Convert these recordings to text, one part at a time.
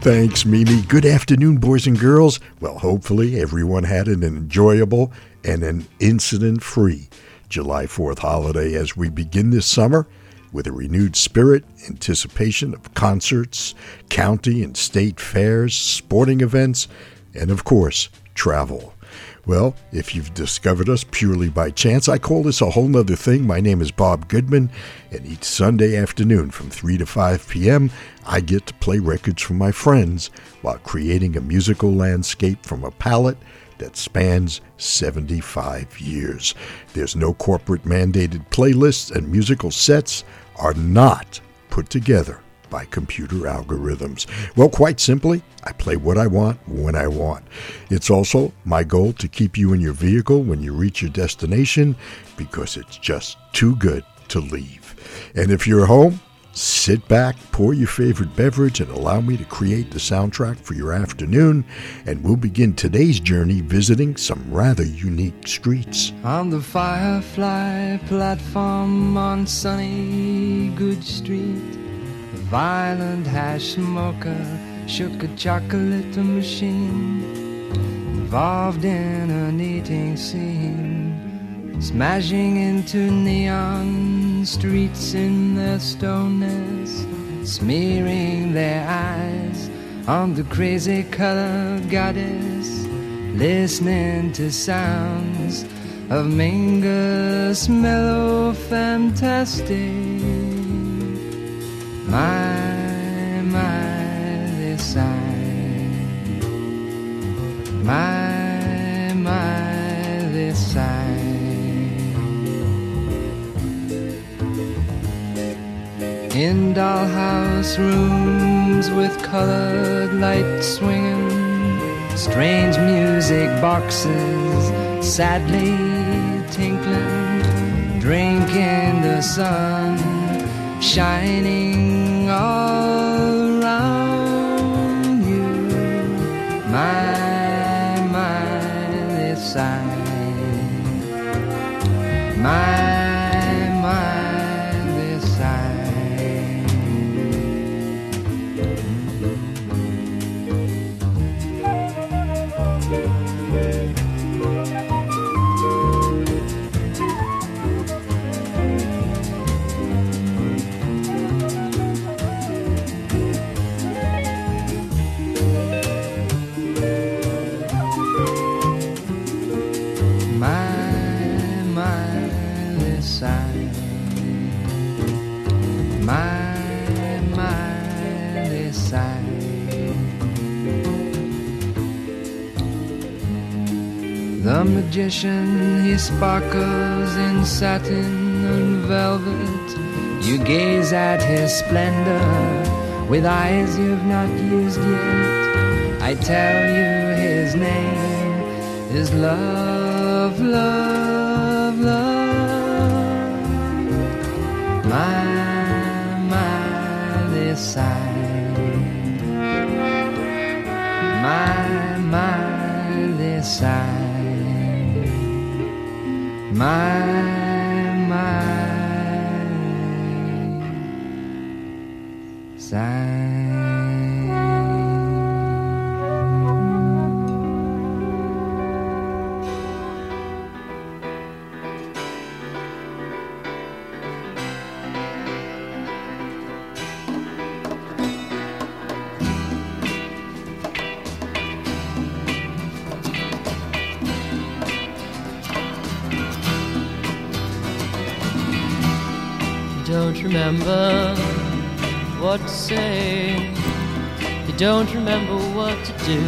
Thanks, Mimi. Good afternoon, boys and girls. Well, hopefully everyone had an enjoyable and an incident free July 4th holiday as we begin this summer with a renewed spirit, anticipation of concerts, county and state fairs, sporting events, and of course, travel. Well, if you've discovered us purely by chance, I call this a whole nother thing. My name is Bob Goodman, and each Sunday afternoon from 3 to 5 p.m., I get to play records for my friends while creating a musical landscape from a palette that spans 75 years. There's no corporate mandated playlists, and musical sets are not put together by computer algorithms. Well, quite simply, I play what I want when I want. It's also my goal to keep you in your vehicle when you reach your destination because it's just too good to leave. And if you're home, sit back, pour your favorite beverage, and allow me to create the soundtrack for your afternoon. And we'll begin today's journey visiting some rather unique streets. On the Firefly platform on sunny Goodge Street violent hash smoker shook a chocolate machine. Involved in an eating scene. Smashing into neon streets in their stoneness. Smearing their eyes on the crazy colored goddess. Listening to sounds of Mingus mellow fantastic my, my, this side. My, my, this side. In dollhouse rooms with colored lights swinging, strange music boxes sadly tinkling, drinking the sun shining all around you. My, my, this side. My The magician, he sparkles in satin and velvet. You gaze at his splendor with eyes you've not used yet. I tell you his name is love, love, love. My, my, this side. My, my, this side my, remember what to say. You don't remember what to do.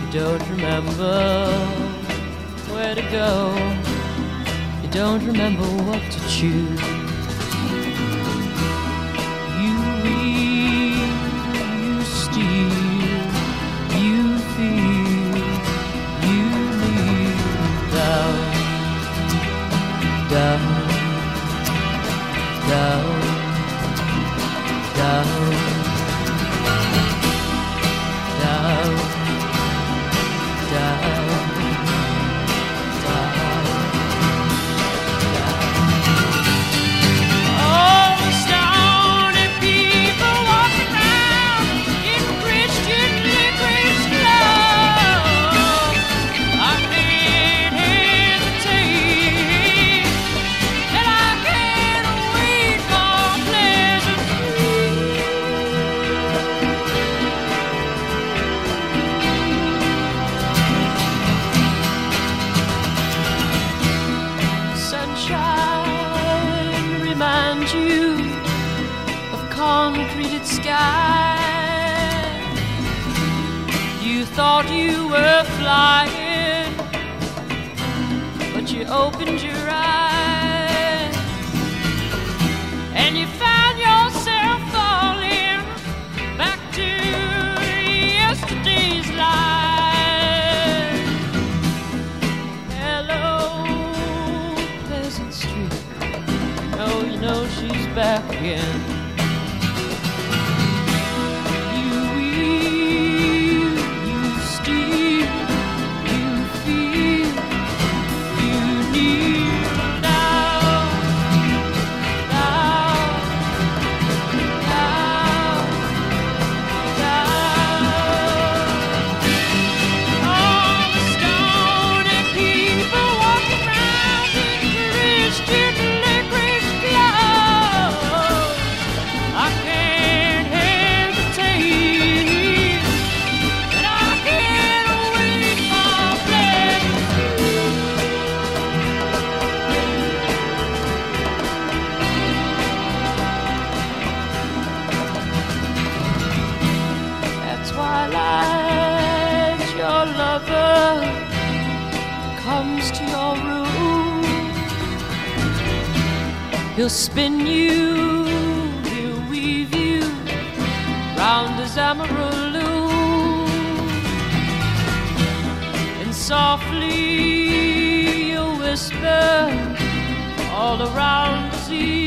You don't remember where to go. You don't remember what to choose. Around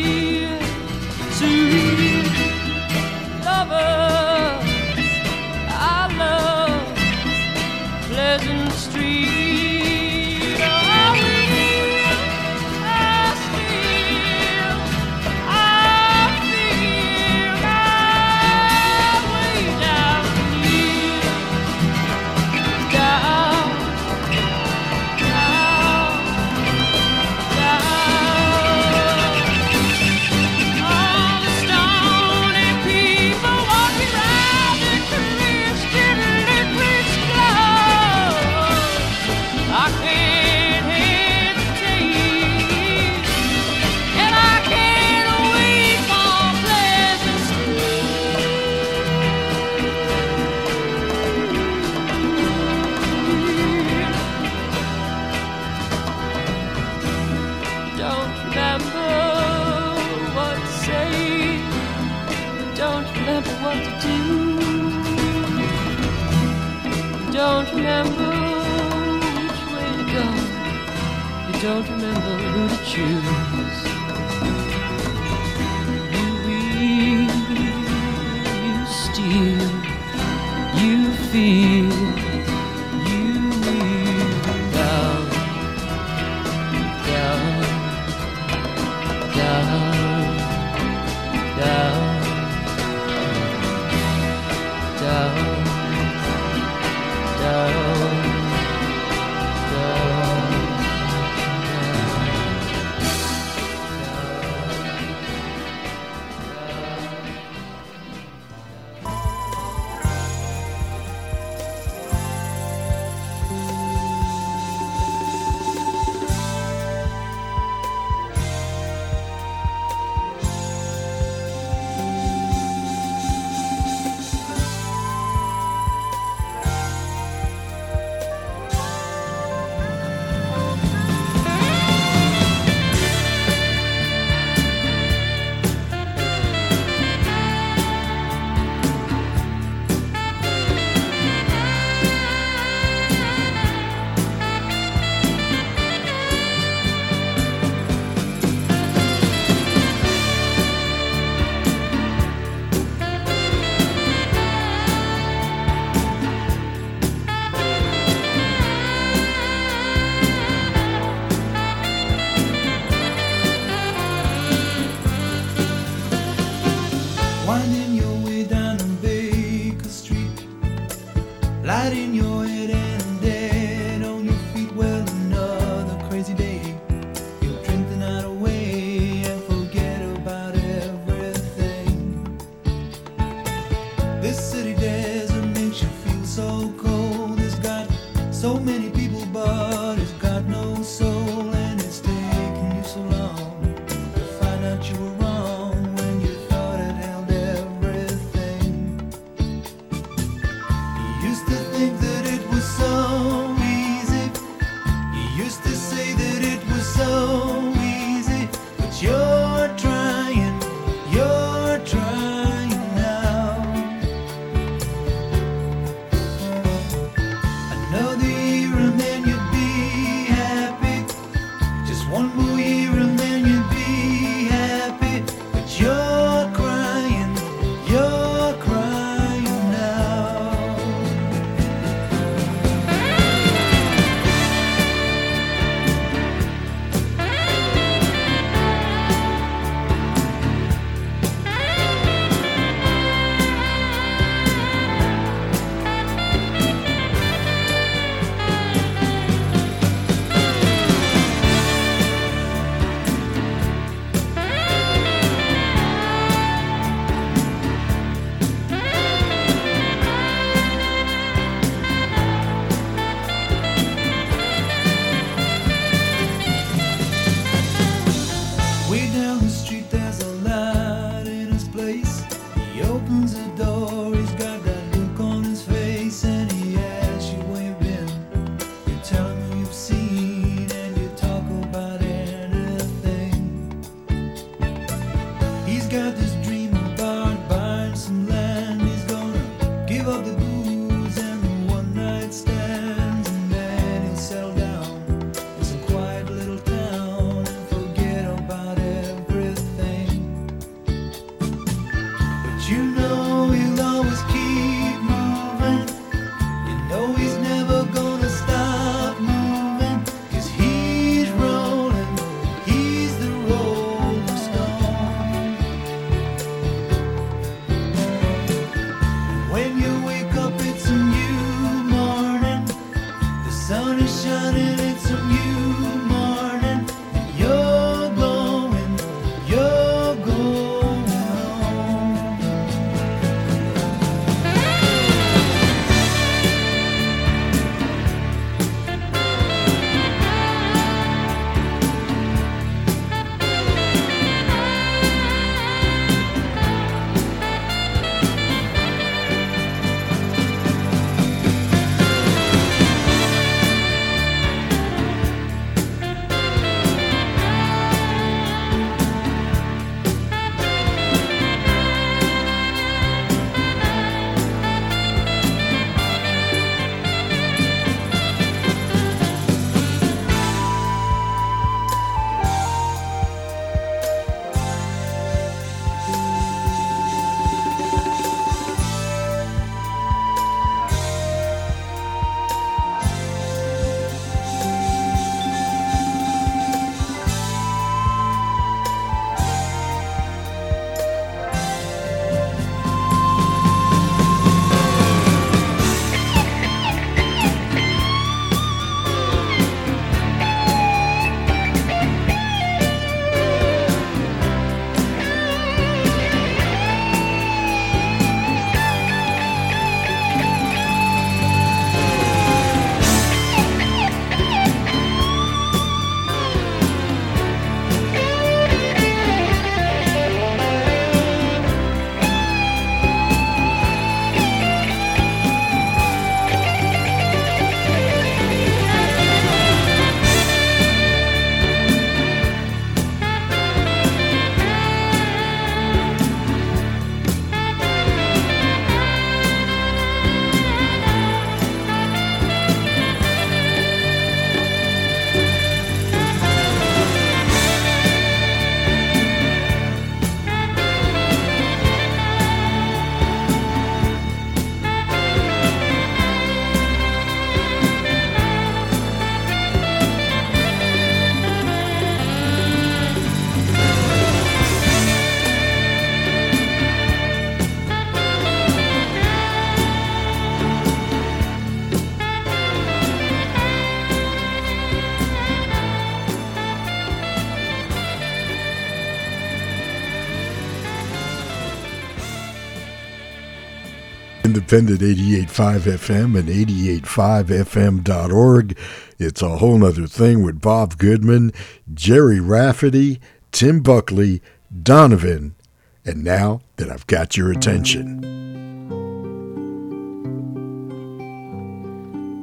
independent 88.5 FM and 88.5fm.org. It's a whole nother thing with Bob Goodman, Gerry Rafferty, Tim Buckley, Donovan, and now that I've got your attention.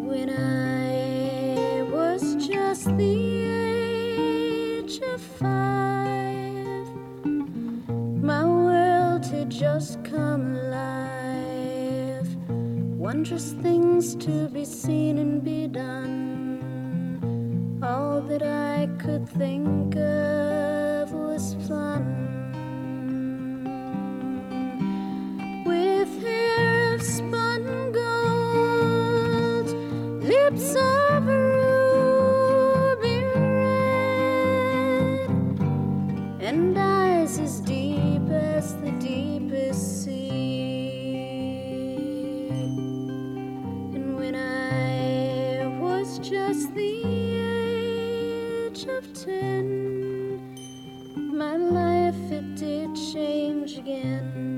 When I was just the age of five, my world had just wondrous things to be seen and be done. All that I could think of was fun. With hair of spun gold, lips of ruby red, and eyes as My life, it did change again.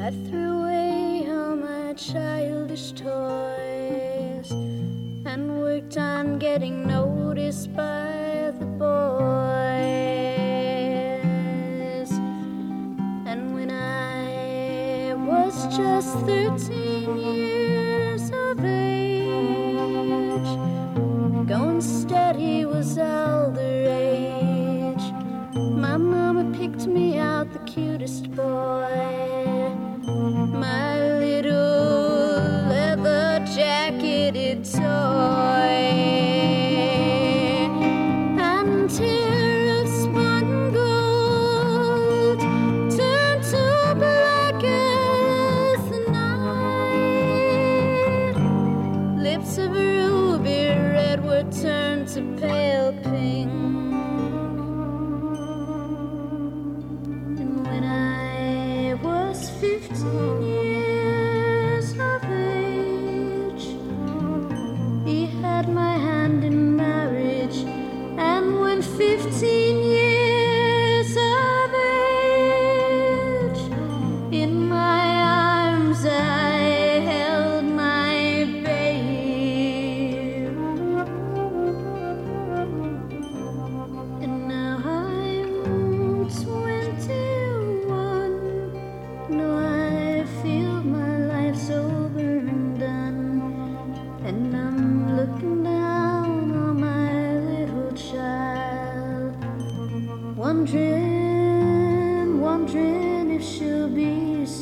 I threw away all my childish toys and worked on getting noticed by the boys. And when I was just 13 years cutest boy.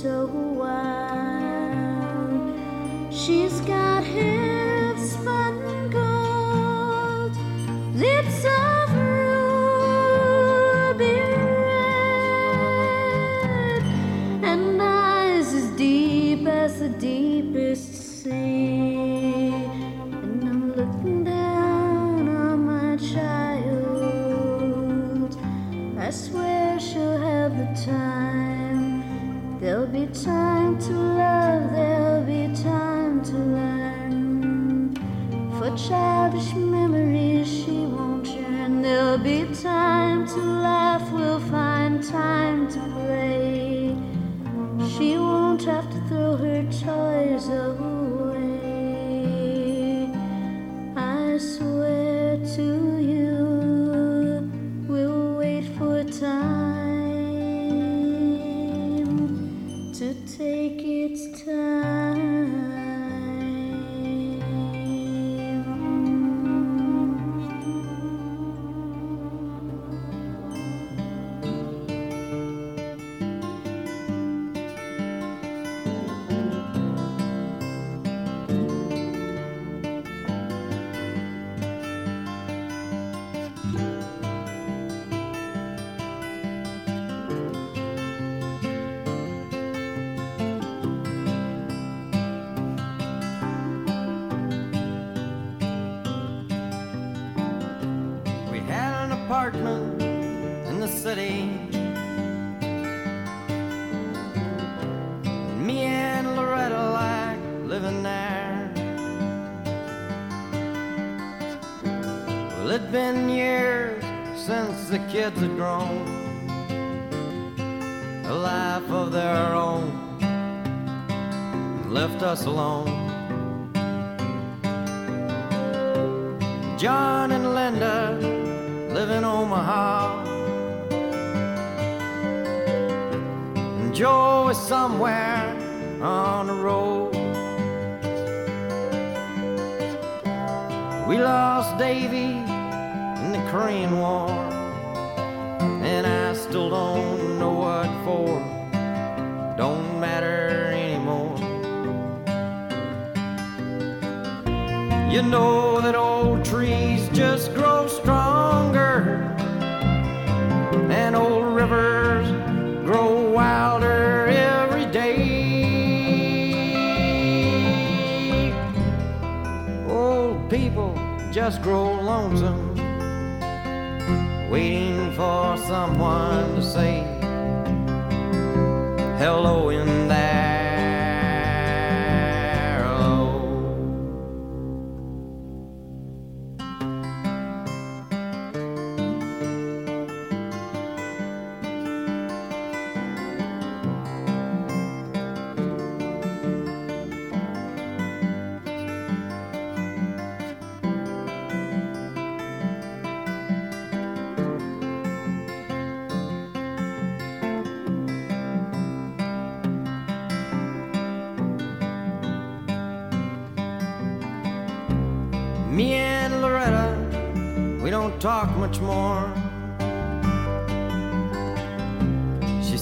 so wild. She's got.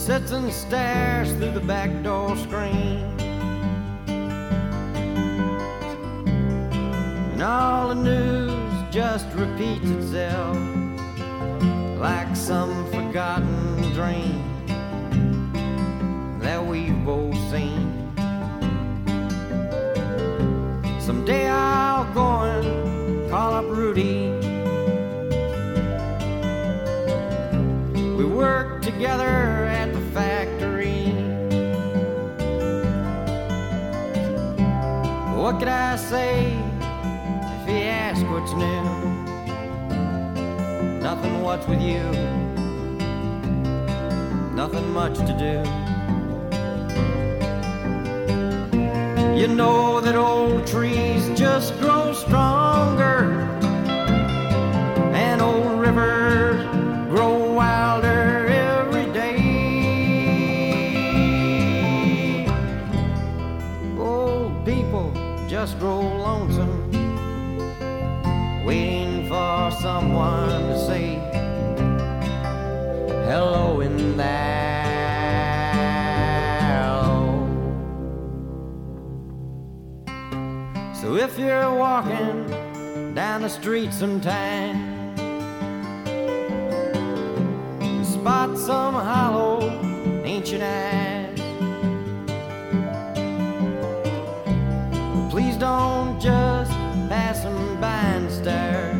Sits and stares through the back door screen. And all the news just repeats itself like some forgotten dream that we've both seen. Someday I'll go and call up Rudy. We worked together What could I say if he asked what's new? Nothing, what's with you? Nothing much to do. You know that old trees just grow stronger, if you're walking down the street sometime, spot some hollow ancient well, please don't just pass them by and stare,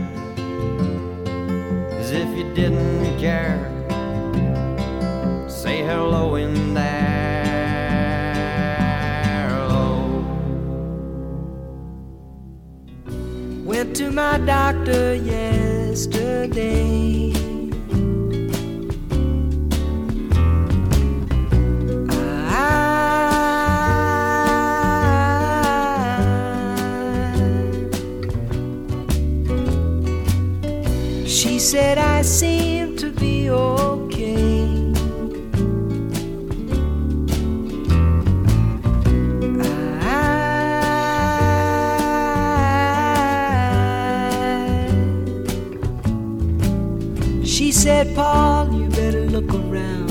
as if you didn't care. Say hello in to my doctor yesterday. I- She said I seem to be okay. Said, Paul, you better look around.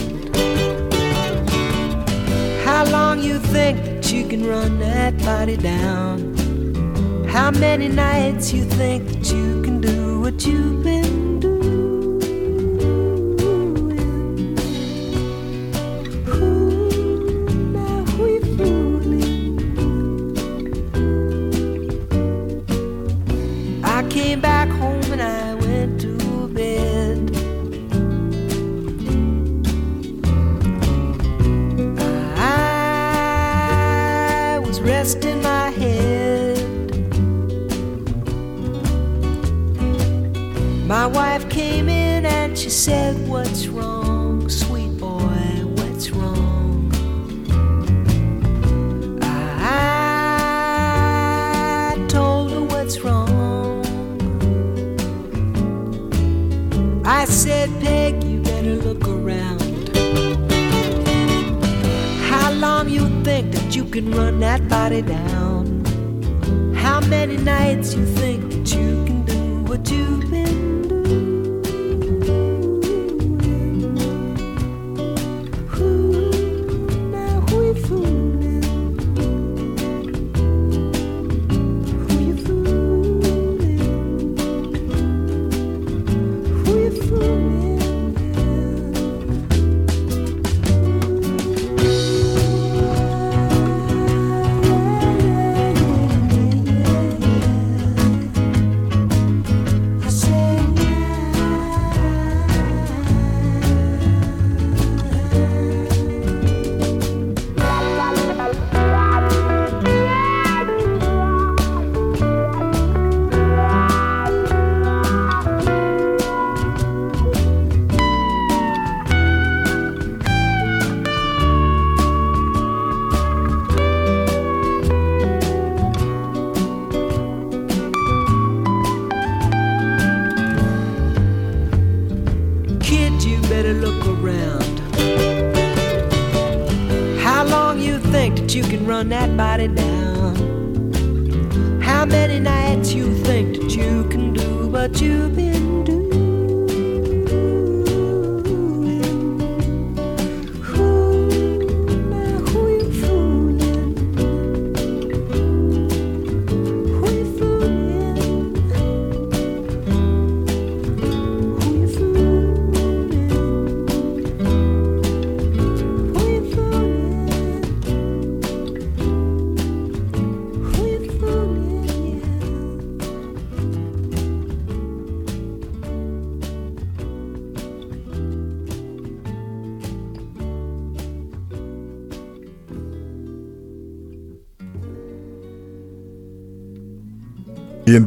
How long you think that you can run that body down? How many nights you think that you can do what you've been said, What's wrong, sweet boy? What's wrong? I told her what's wrong. I said, Peg, you better look around. How long you think that you can run that body down? How many nights you think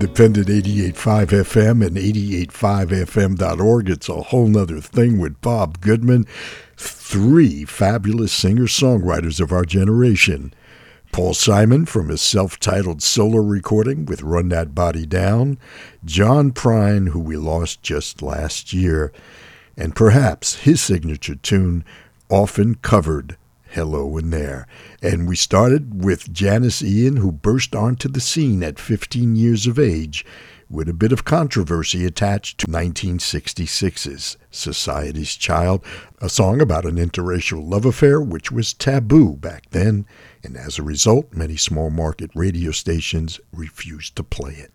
Independent 88.5 FM and 88.5fm.org. It's a whole nother thing with Bob Goodman. Three fabulous singer songwriters of our generation. Paul Simon from his self titled solo recording with Run That Body Down. John Prine, who we lost just last year. And perhaps his signature tune, often covered Hello in There. And we started with Janis Ian, who burst onto the scene at 15 years of age with a bit of controversy attached to 1966's Society's Child, a song about an interracial love affair which was taboo back then, and as a result, many small market radio stations refused to play it.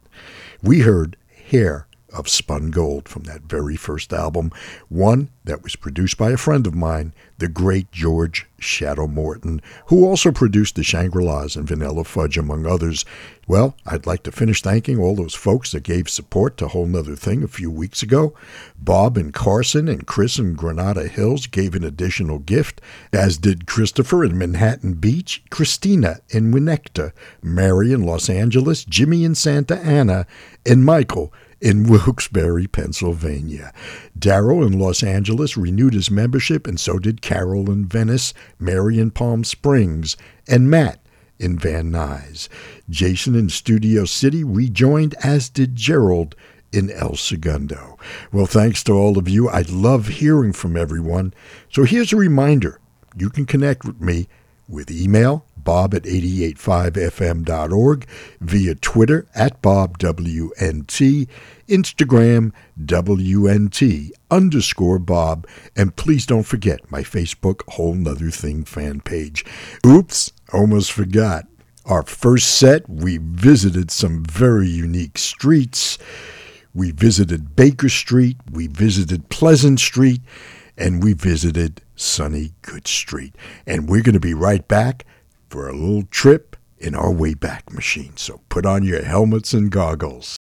We heard Hair of Spun Gold from that very first album, one that was produced by a friend of mine, the great George Shadow Morton, who also produced the Shangri-Las and Vanilla Fudge, among others. Well, I'd like to finish thanking all those folks that gave support to Whole Nother Thing a few weeks ago. Bob and Carson and Chris in Granada Hills gave an additional gift, as did Christopher in Manhattan Beach, Christina in Winnetka, Mary in Los Angeles, Jimmy in Santa Ana, and Michael in Wilkes-Barre, Pennsylvania. Darrow in Los Angeles renewed his membership, and so did Carol in Venice, Mary in Palm Springs, and Matt in Van Nuys. Jason in Studio City rejoined, as did Gerald in El Segundo. Well, thanks to all of you. I love hearing from everyone. So here's a reminder you can connect with me with email bob at 885fm.org, via Twitter at BobWNT, Instagram WNT underscore Bob, and please don't forget my Facebook Whole Nother Thing fan page. Oops, almost forgot. Our first set, we visited some very unique streets. We visited Baker Street, we visited Pleasant Street, and we visited Sunny Goodge Street. And we're going to be right back for a little trip in our Wayback Machine. So put on your helmets and goggles.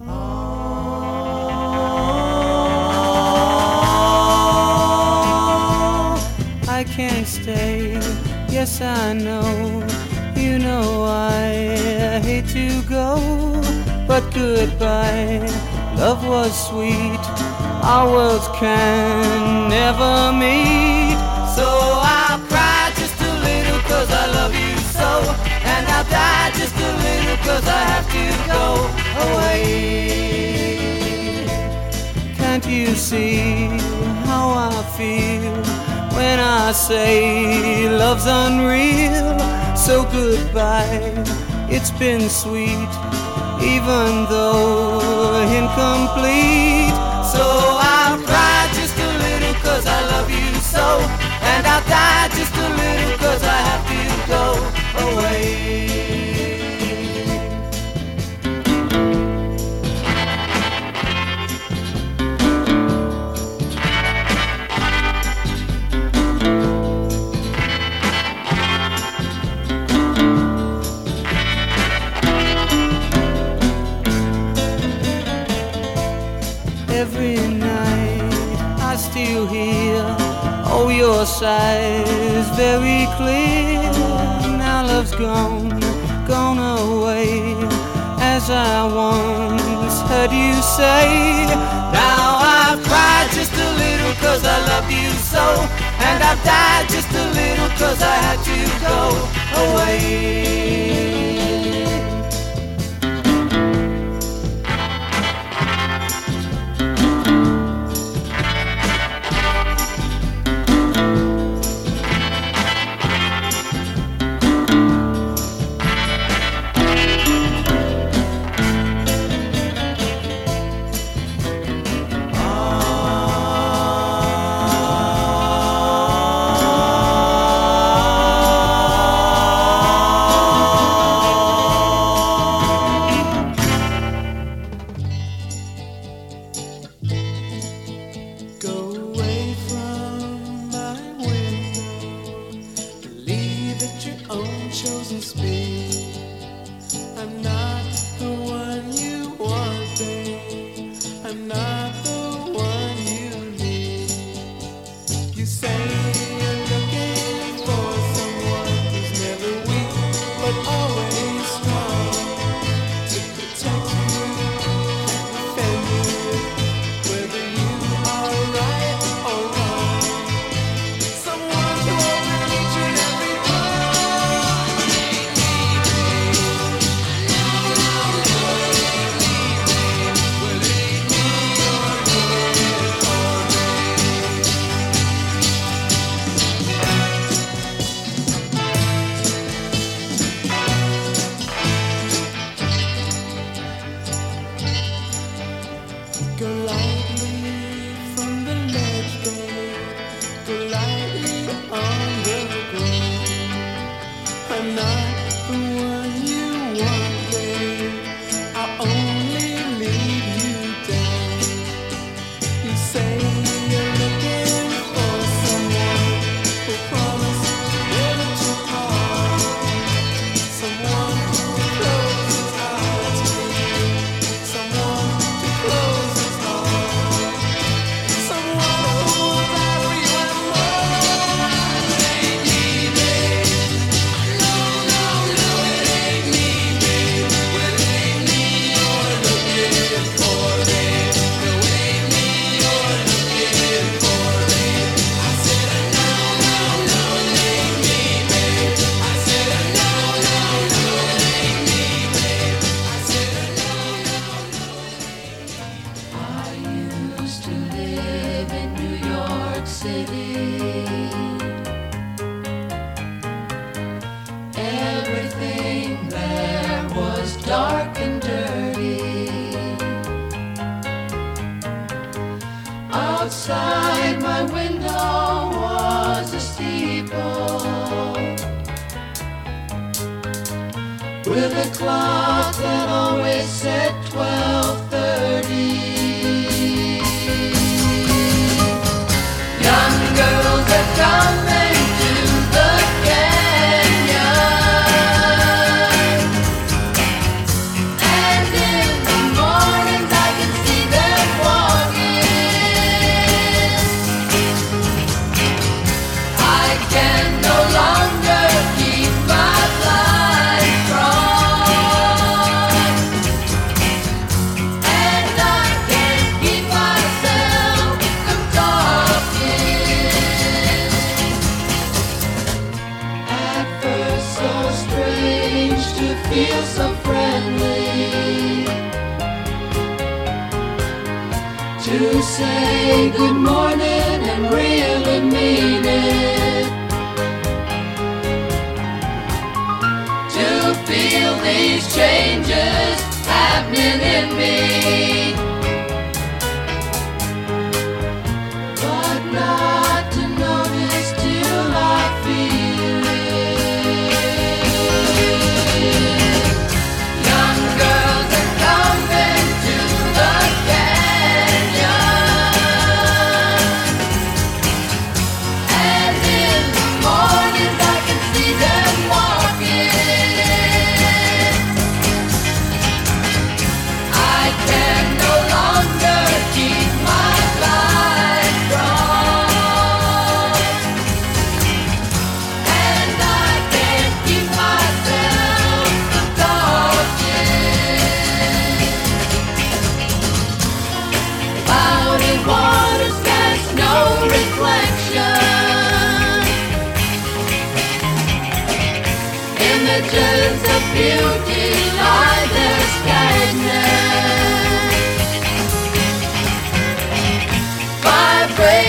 Ah, I can't stay. Yes, I know. You know I hate to go, but goodbye. Love was sweet our worlds can never meet. So I'll cry just a little cause I love you so. And I'll die just a little cause I have to go away. Can't you see how I feel when I say love's unreal? So goodbye, it's been sweet, even though incomplete. So I'll cry just a little cause I love you so. And I'll die just sighs very clear. Now love's gone, gone away. As I once heard you say, now I've cried just a little cause I loved you so. And I've died just a little cause I had to go away.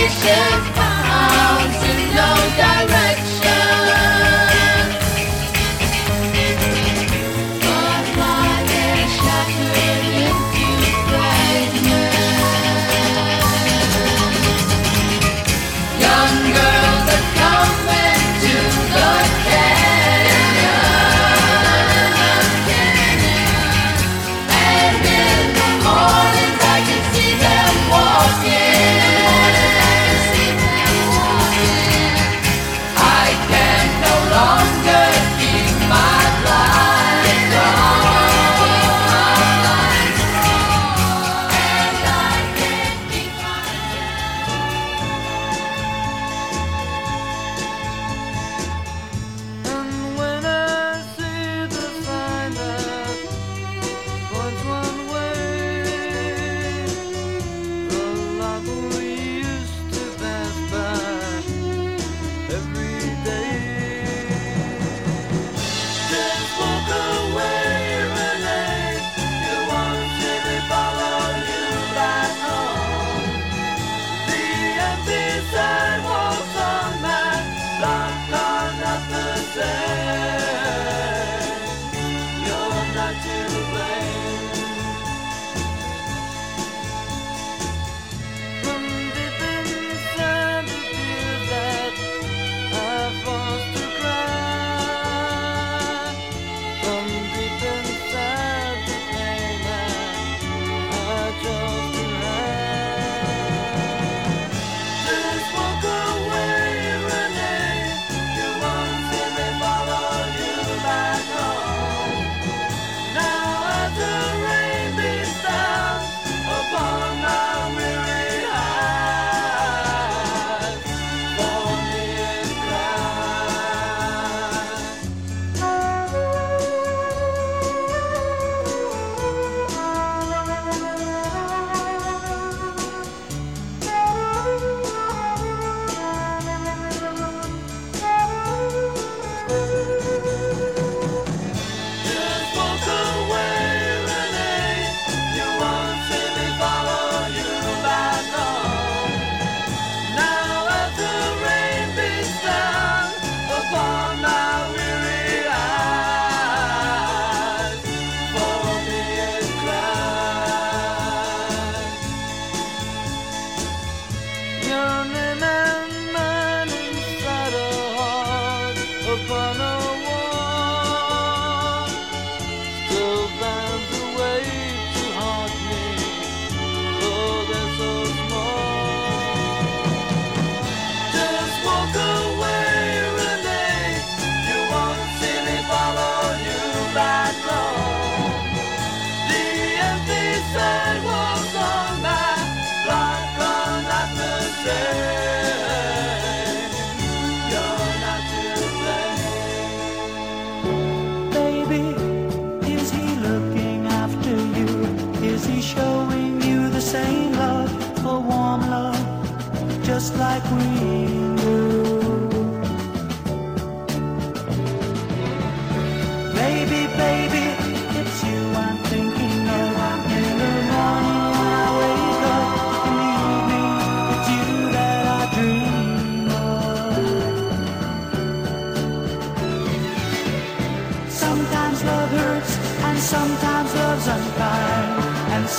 Vibrations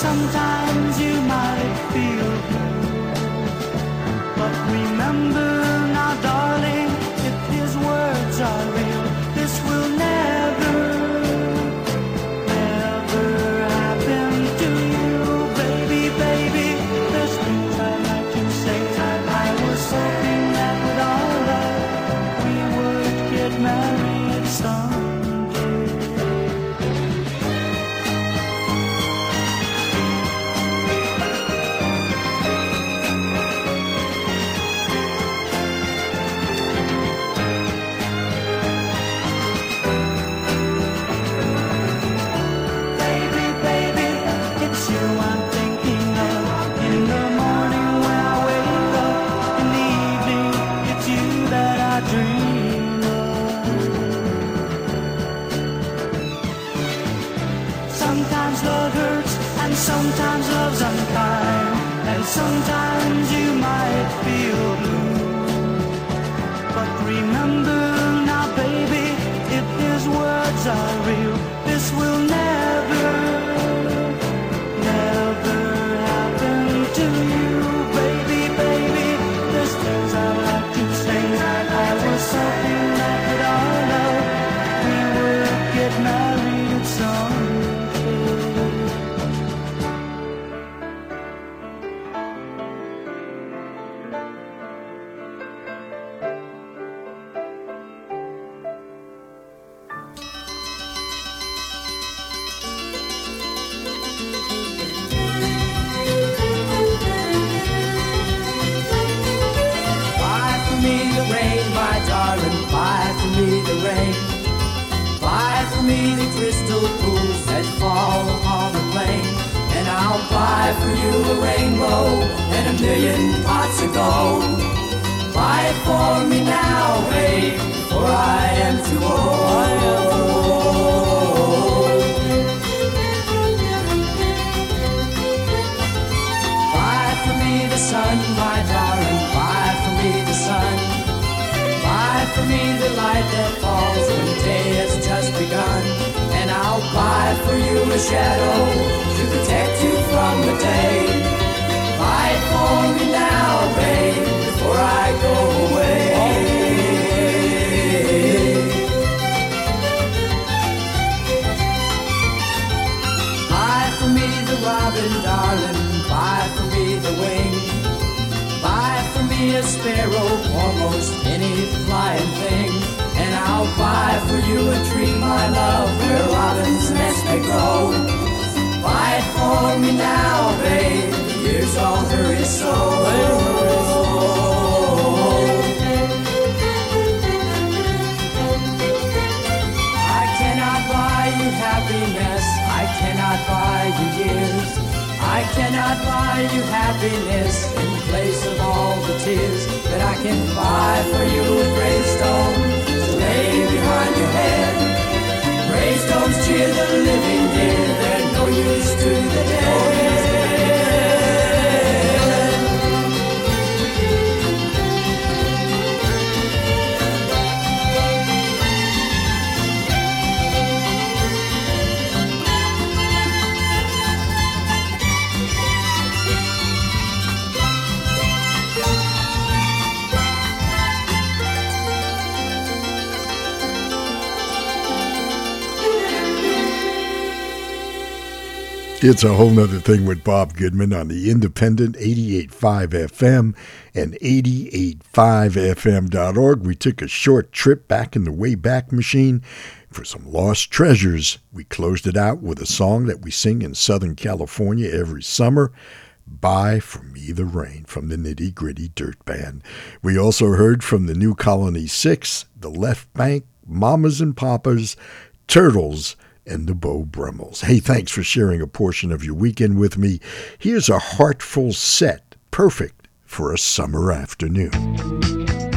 Sometimes you might feel blue, but remember. It's a whole nother thing with Bob Goodman on the independent 88.5 FM and 88.5fm.org. We took a short trip back in the Wayback Machine for some lost treasures. We closed it out with a song that we sing in Southern California every summer. Buy for Me the Rain from the Nitty Gritty Dirt Band. We also heard from the New Colony Six, the Left Banke, Mamas and Papas, Turtles, and the Beau Brummels. Hey, thanks for sharing a portion of your weekend with me. Here's a heartful set, perfect for a summer afternoon.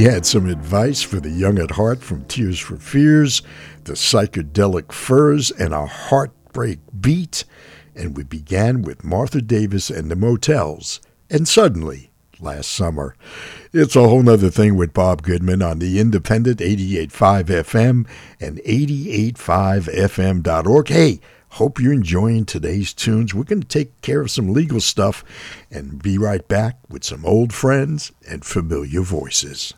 We had some advice for the young at heart from Tears for Fears, the psychedelic furs, and a heartbreak beat. And we began with Martha Davis and the Motels. And suddenly, last summer, it's a whole nother thing with Bob Goodman on the independent 88.5 FM and 88.5fm.org. Hey, hope you're enjoying today's tunes. We're going to take care of some legal stuff and be right back with some old friends and familiar voices.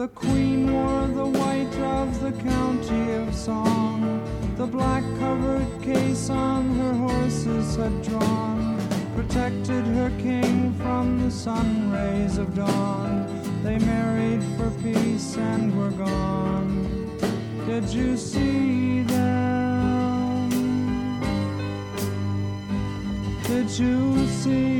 The queen wore the white of the county of song. The black covered case on her horses had drawn, protected her king from the sun rays of dawn. They married for peace and were gone. Did you see them? Did you see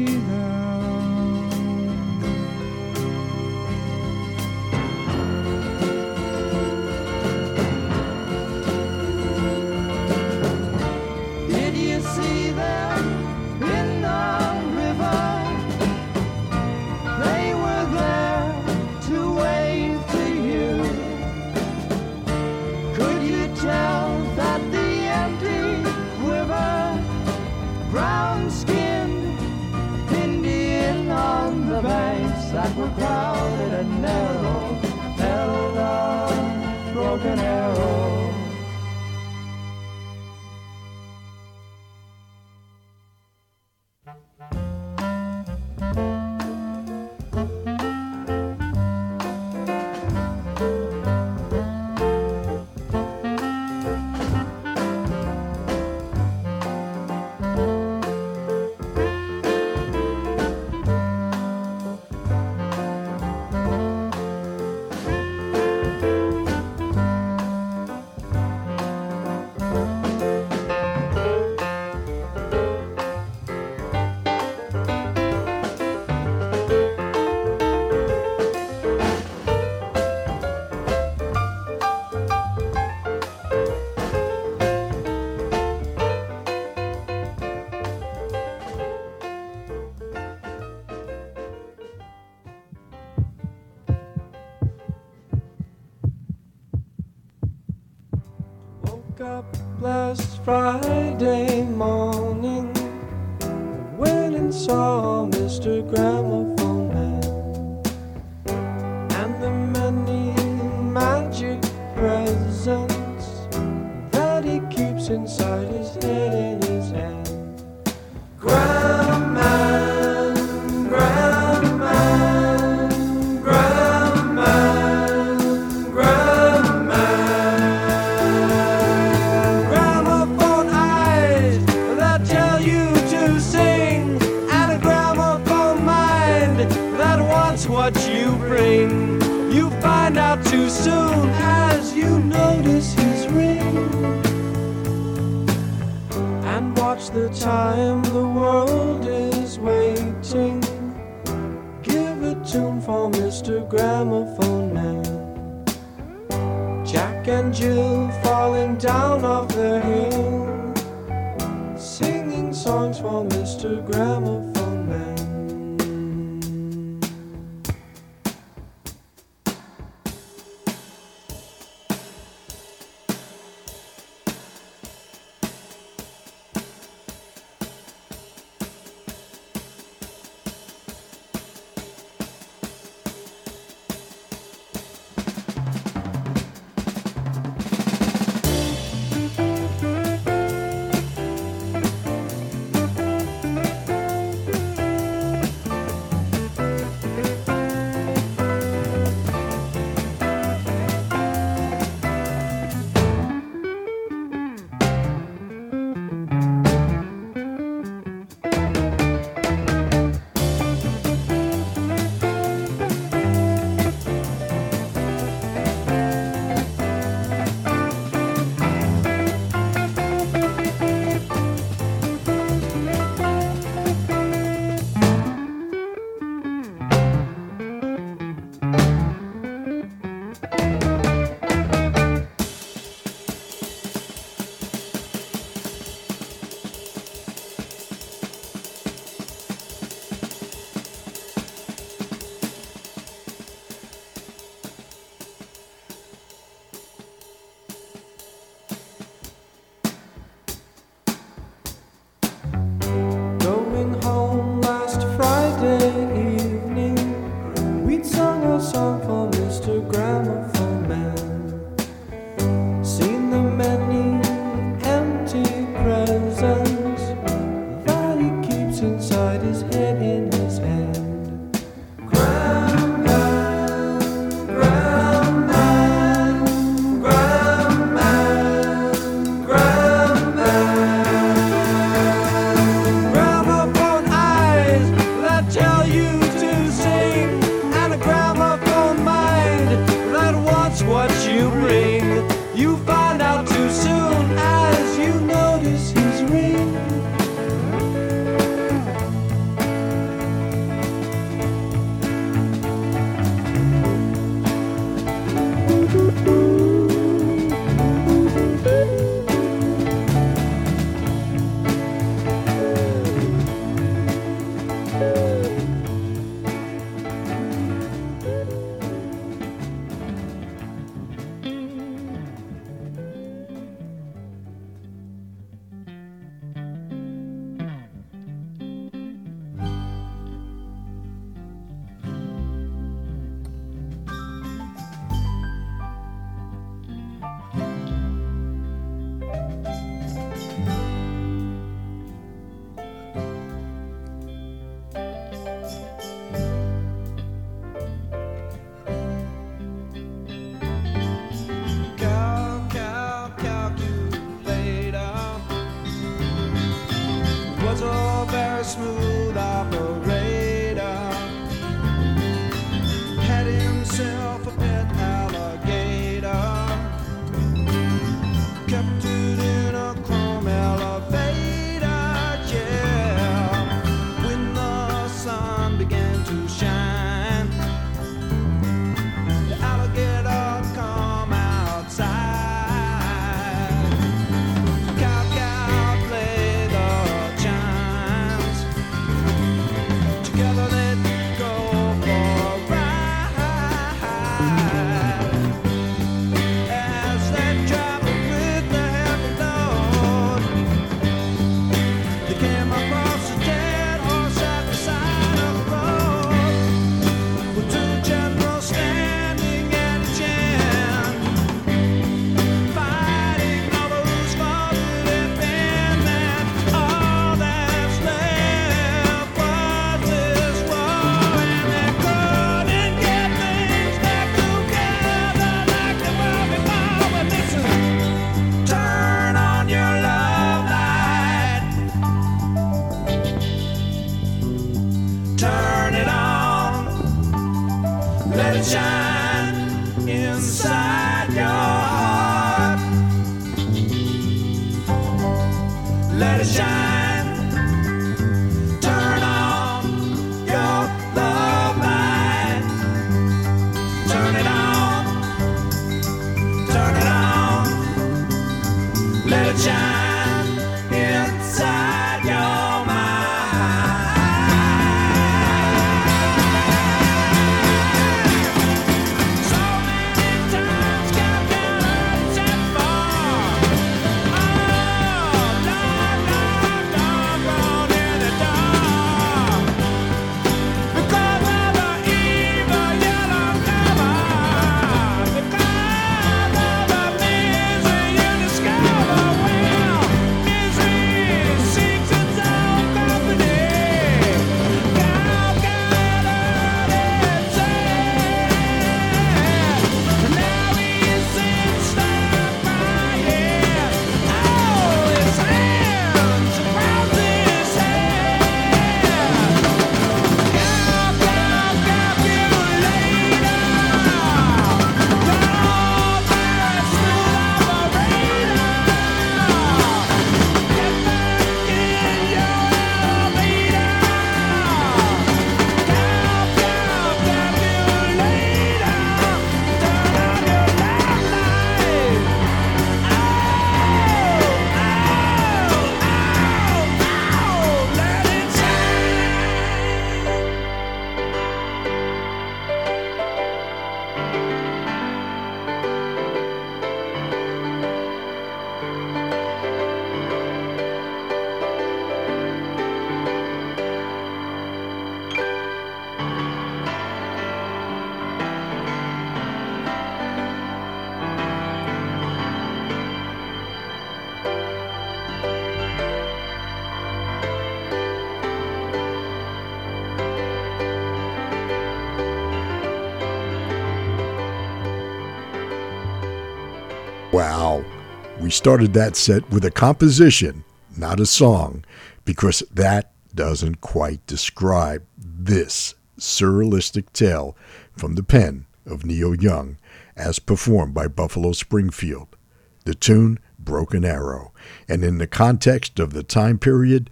started that set with a composition, not a song, because that doesn't quite describe this surrealistic tale from the pen of Neil Young as performed by Buffalo Springfield. The tune, Broken Arrow, and in the context of the time period,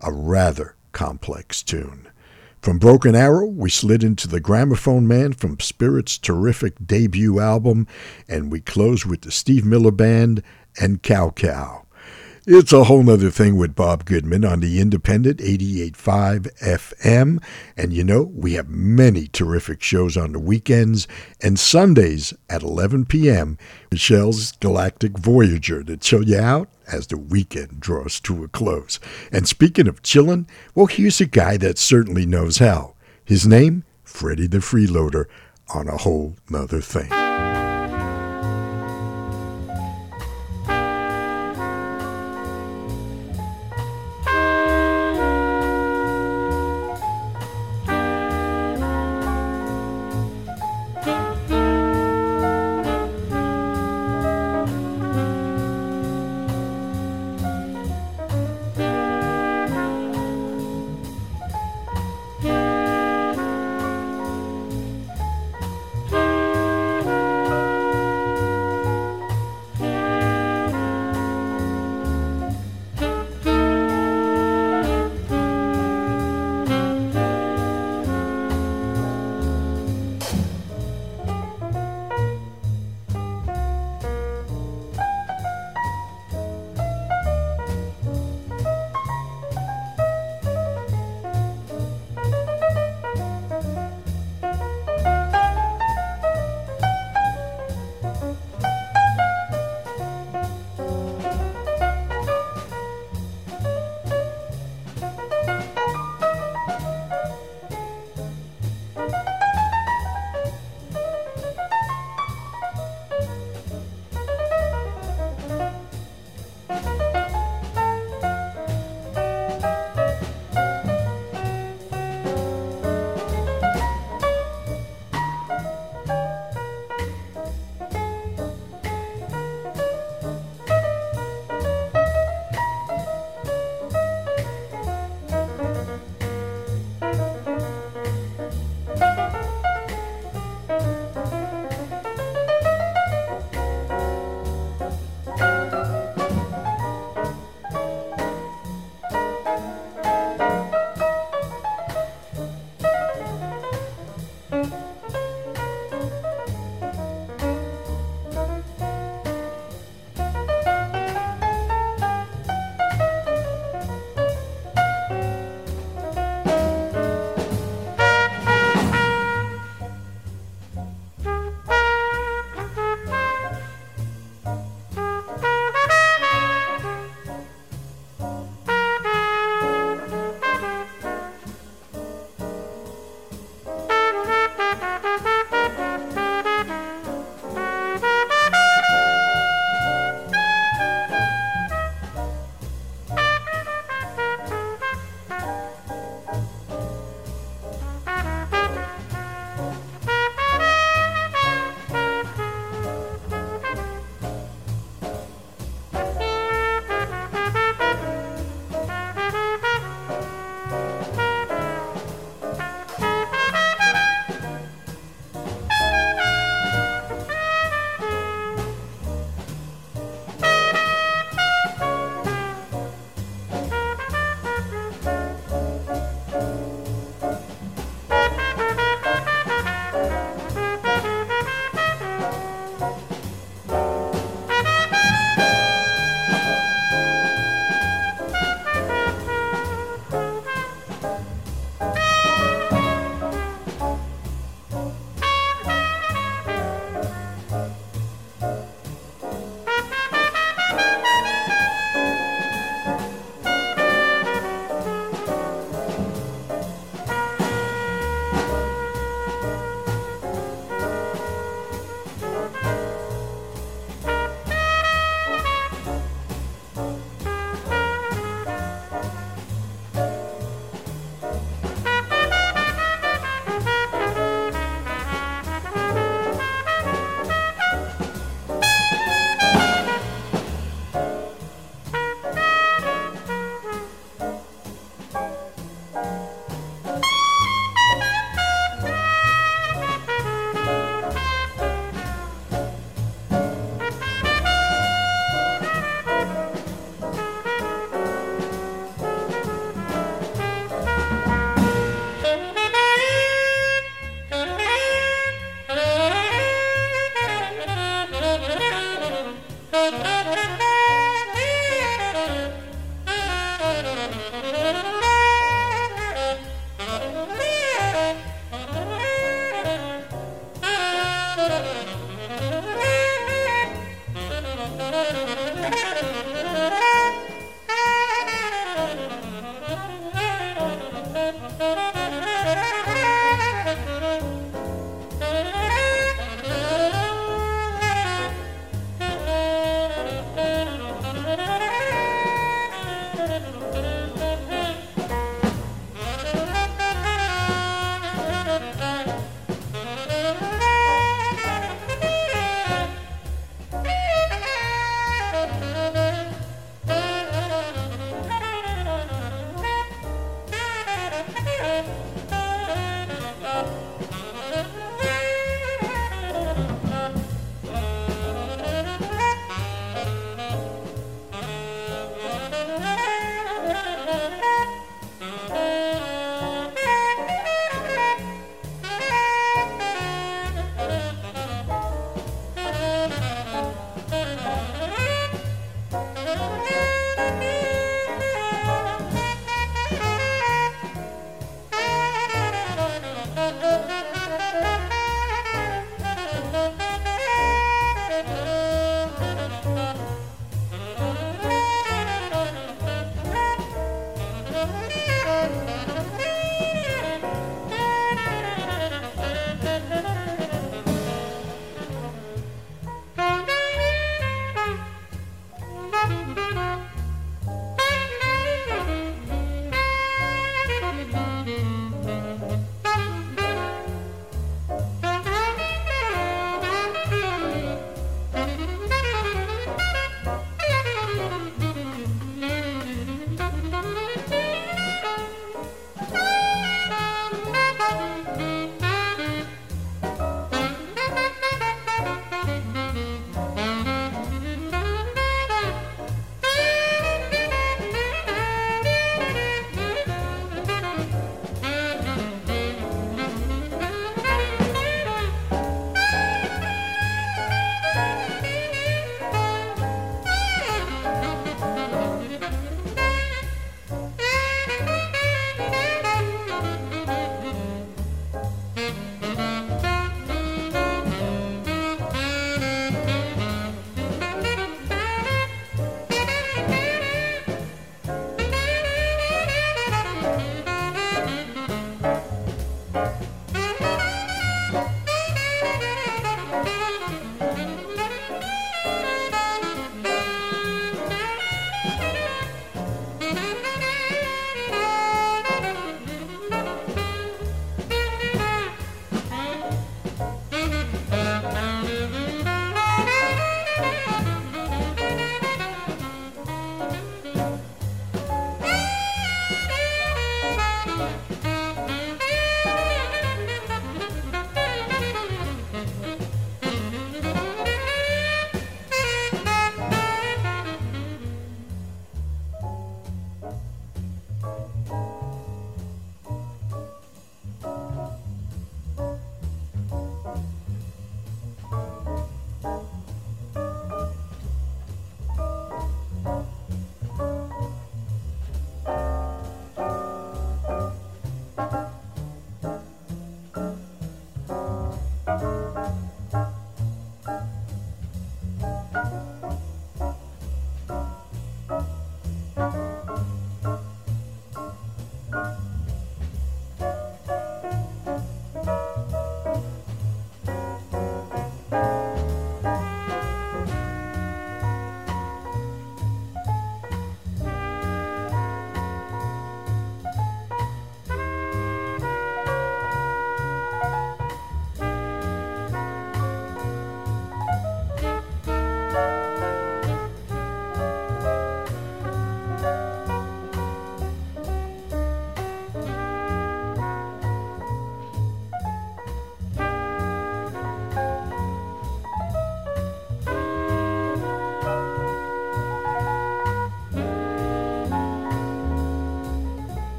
a rather complex tune. From Broken Arrow, we slid into the Gramophone Man from Spirit's terrific debut album, and we close with the Steve Miller Band and Kow Kow. It's a whole nother thing with Bob Goodman on the Independent 88.5 FM. And you know, we have many terrific shows on the weekends and Sundays at 11 p.m. Michelle's Galactic Voyager to chill you out as the weekend draws to a close. And speaking of chilling, well, here's a guy that certainly knows how. His name, Freddie the Freeloader, on a whole nother thing.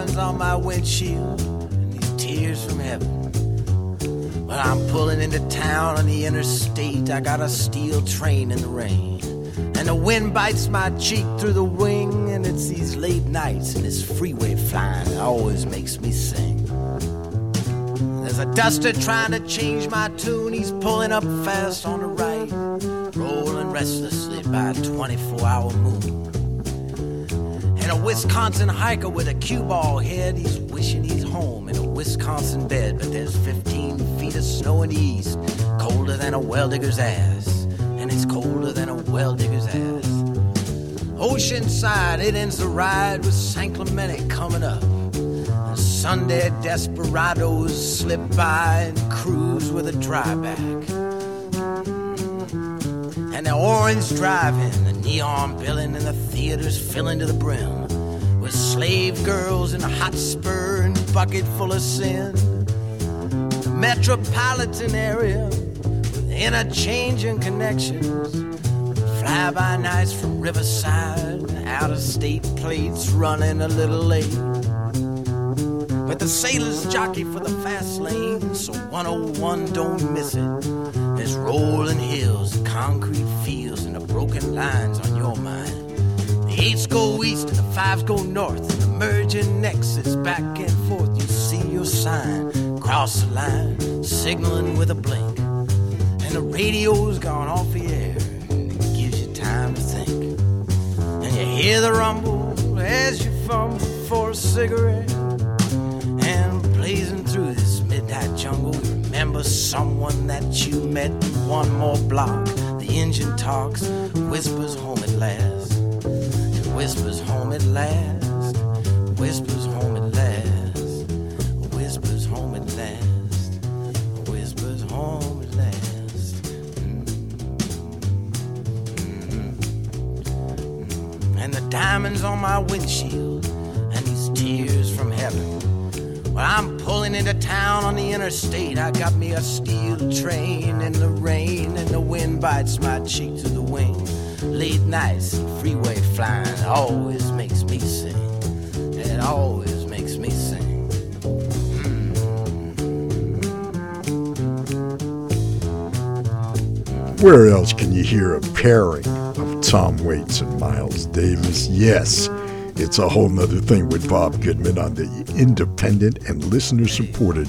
Diamonds on my windshield and these tears from heaven. Well, I'm pulling into town on the interstate. I got a steel train in the rain. And the wind bites my cheek through the wing. And it's these late nights and this freeway flying that always makes me sing. There's a duster trying to change my tune. He's pulling up fast on Wisconsin hiker with a cue ball head, he's wishing he's home in a Wisconsin bed. But there's 15 feet of snow in the east, colder than a well digger's ass. And it's colder than a well digger's ass. Oceanside, it ends the ride with San Clemente coming up. And Sunday desperados slip by and cruise with a dryback. And the orange driving, the neon billing, and the theaters filling to the brim slave girls in a hot spur and bucket full of sin. The metropolitan area with interchanging connections. Fly by nights from Riverside, out of state plates running a little late. But the sailors jockey for the fast lane, so 101 don't miss it. There's rolling hills, concrete fields, and the broken lines on your mind. Eights go east and the fives go north, the merging nexus back and forth. You see your sign, cross the line, signaling with a blink. And the radio's gone off the air, and it gives you time to think. And you hear the rumble as you fumble for a cigarette. And blazing through this midnight jungle, you remember someone that you met one more block. The engine talks, whispers home at last. Whispers home at last. Whispers home at last. Whispers home at last. Whispers home at last. Mm-hmm. Mm-hmm. And the diamonds on my windshield and these tears from heaven. Well, I'm pulling into town on the interstate. I got me a steel train in the rain, and the wind bites my cheek to the wing. Late nights, and freeway flying always makes me sing. It always makes me sing. Hmm. Where else can you hear a pairing of Tom Waits and Miles Davis? Yes, it's a whole nother thing with Bob Goodman on the independent and listener supported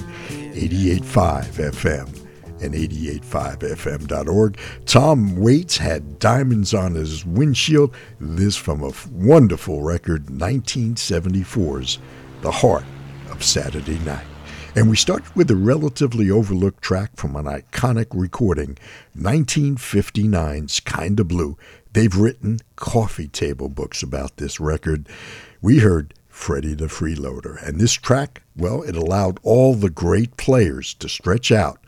88.5 FM and 88.5fm.org. Tom Waits had diamonds on his windshield. This from a wonderful record, 1974's The Heart of Saturday Night. And we start with a relatively overlooked track from an iconic recording, 1959's Kinda Blue. They've written coffee table books about this record. We heard Freddie the Freeloader. And this track, well, it allowed all the great players to stretch out.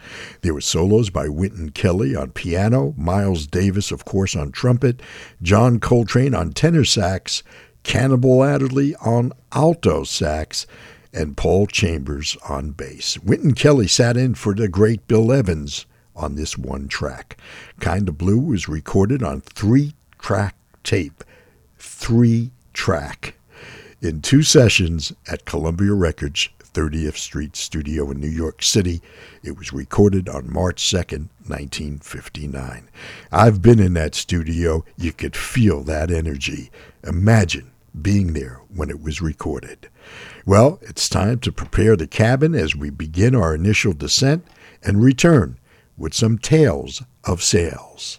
There were solos by Wynton Kelly on piano, Miles Davis, of course, on trumpet, John Coltrane on tenor sax, Cannonball Adderley on alto sax, and Paul Chambers on bass. Wynton Kelly sat in for the great Bill Evans on this one track. Kinda Blue was recorded on three track tape. Three track. In two sessions at Columbia Records 30th Street Studio in New York City. It was recorded on March 2nd, 1959. I've been in that studio. You could feel that energy. Imagine being there when it was recorded. Well, it's time to prepare the cabin as we begin our initial descent and return with some tales of sales.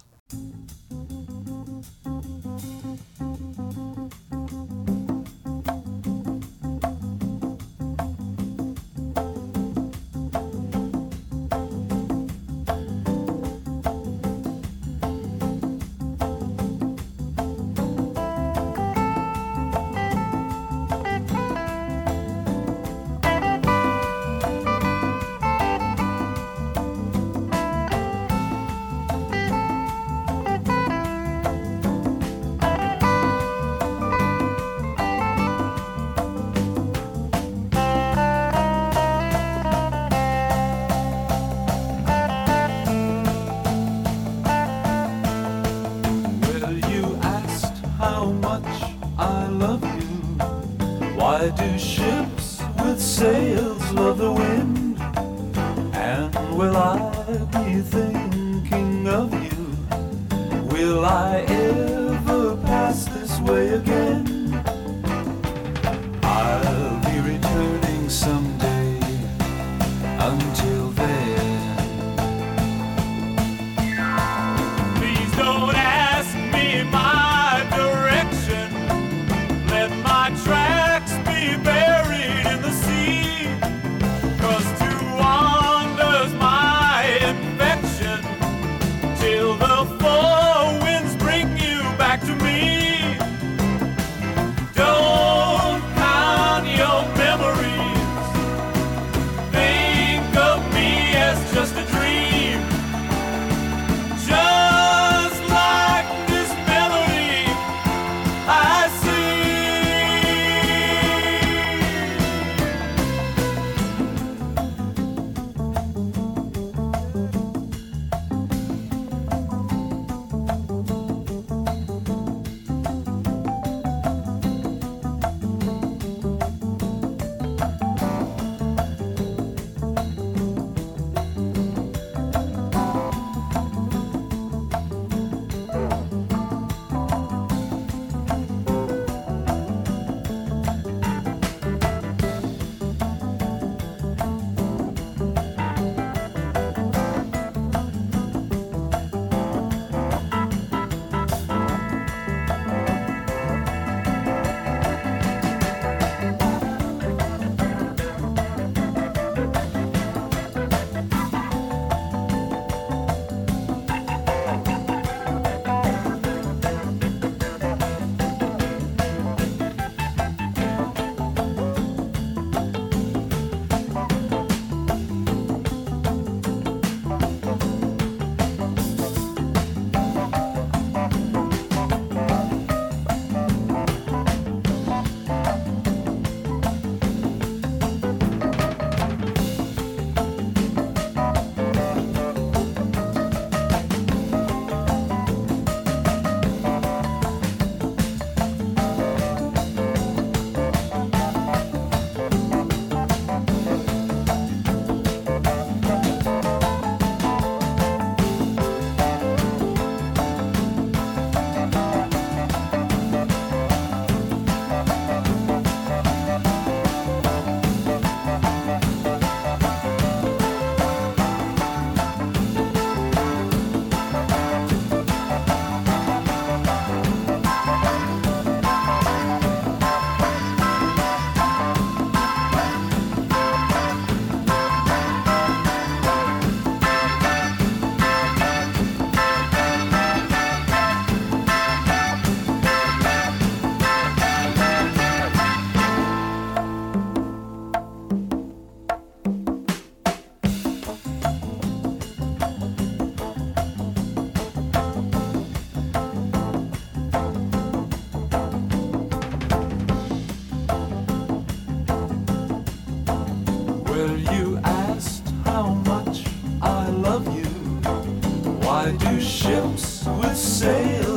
do show. you asked how much I love you? Why do ships with sails?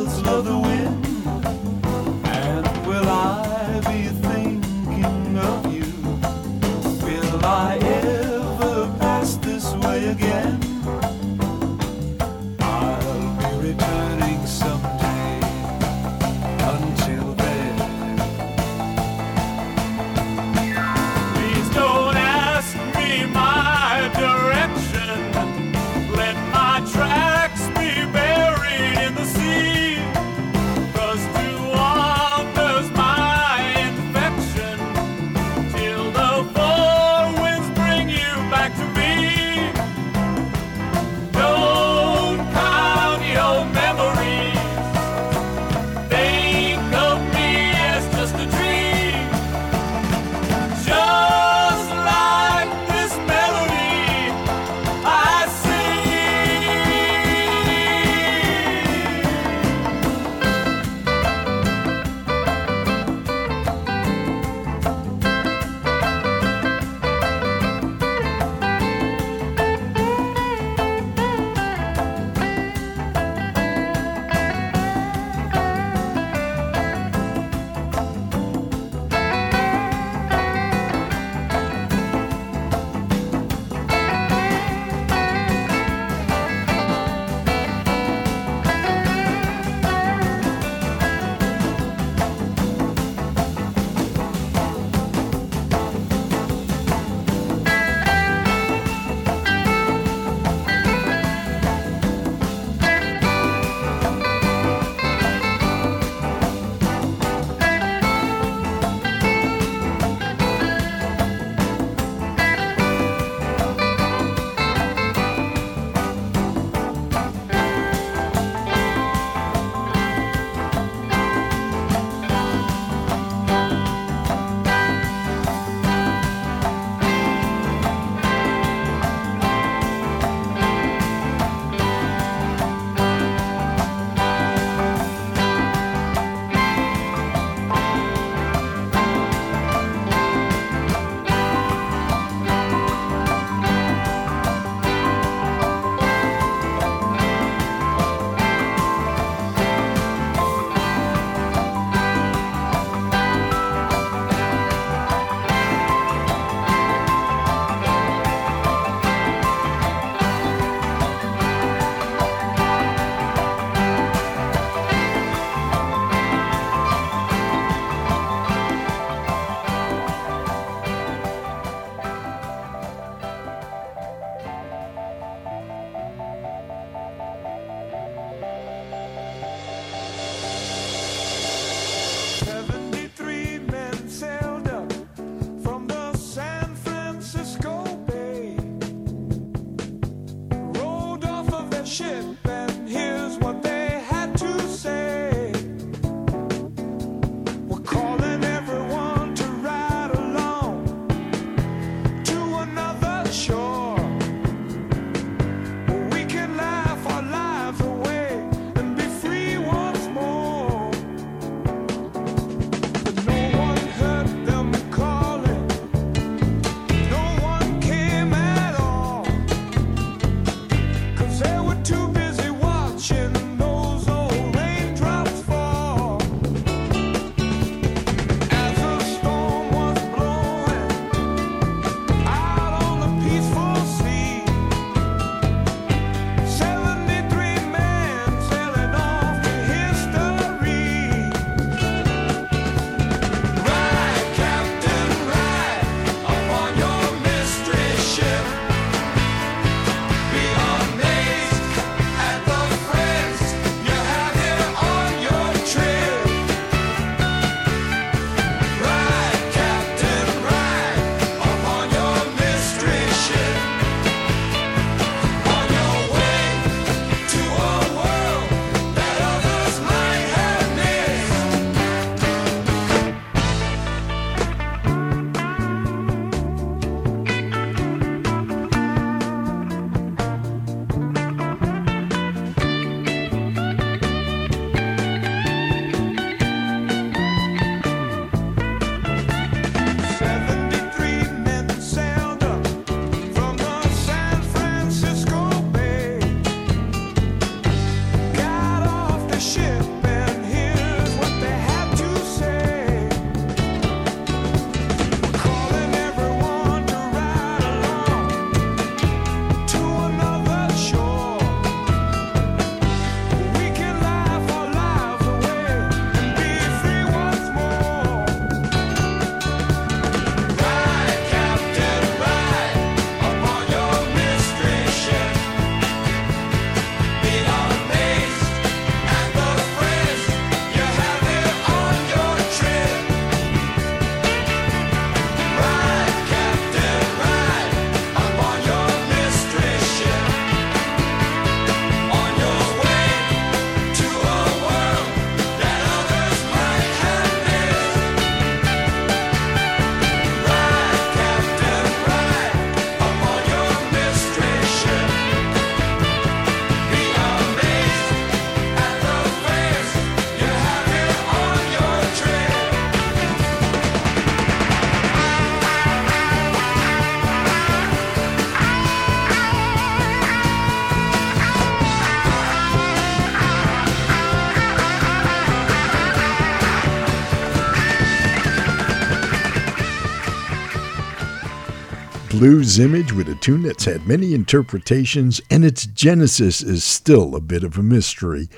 Blues image with a tune that's had many interpretations, and its genesis is still a bit of a mystery.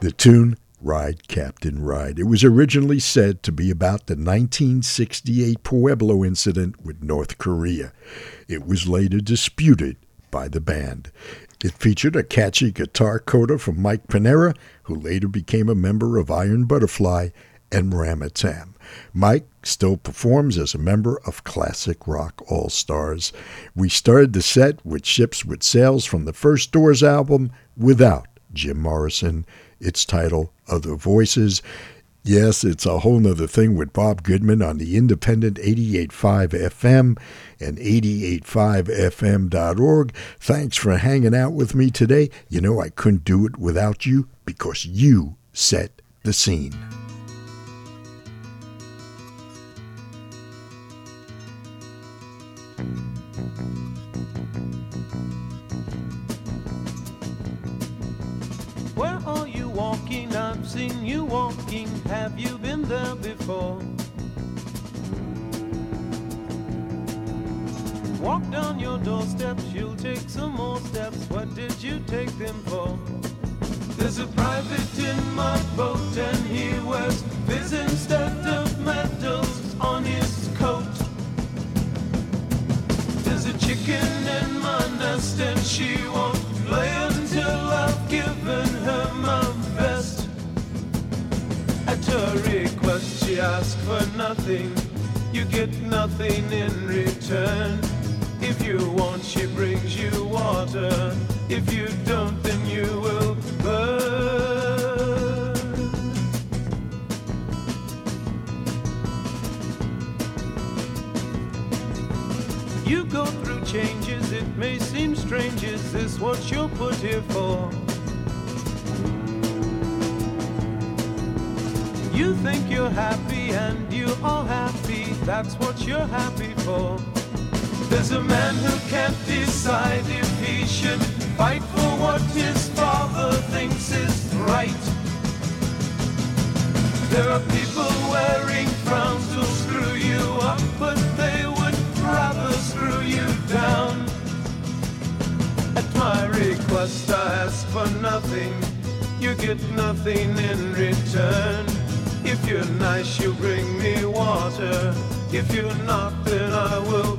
The tune, Ride, Captain Ride. It was originally said to be about the 1968 Pueblo incident with North Korea. It was later disputed by the band. It featured a catchy guitar coda from Mike Pinera, who later became a member of Iron Butterfly and Ramatam. Mike still performs as a member of Classic Rock All Stars. We started the set with Ships with Sails from the first Doors album without Jim Morrison. Its title, Other Voices. Yes, it's a whole nother thing with Bob Goodman on the independent 88.5 FM and 88.5fm.org. Thanks for hanging out with me today. You know, I couldn't do it without you because you set the scene. Where are you walking? I've seen you walking. Have you been there before? Walk down your doorsteps, you'll take some more steps. What did you take them for? There's a private in my boat, and he wears fizz instead of Chicken in my nest, and she won't play until I've given her my best. At her request, she asks for nothing. You get nothing in return. If you want, she brings you water. If you don't, then you will burn. You go strange. Is this what you're put here for? You think you're happy and you are happy, that's what you're happy for. There's a man who can't decide if he should fight for what his father thinks is right. There are people wearing frowns who'll screw you up, but they would rather screw you down. My request, I ask for nothing. You get nothing in return. If you're nice, you bring me water. If you're not, then I will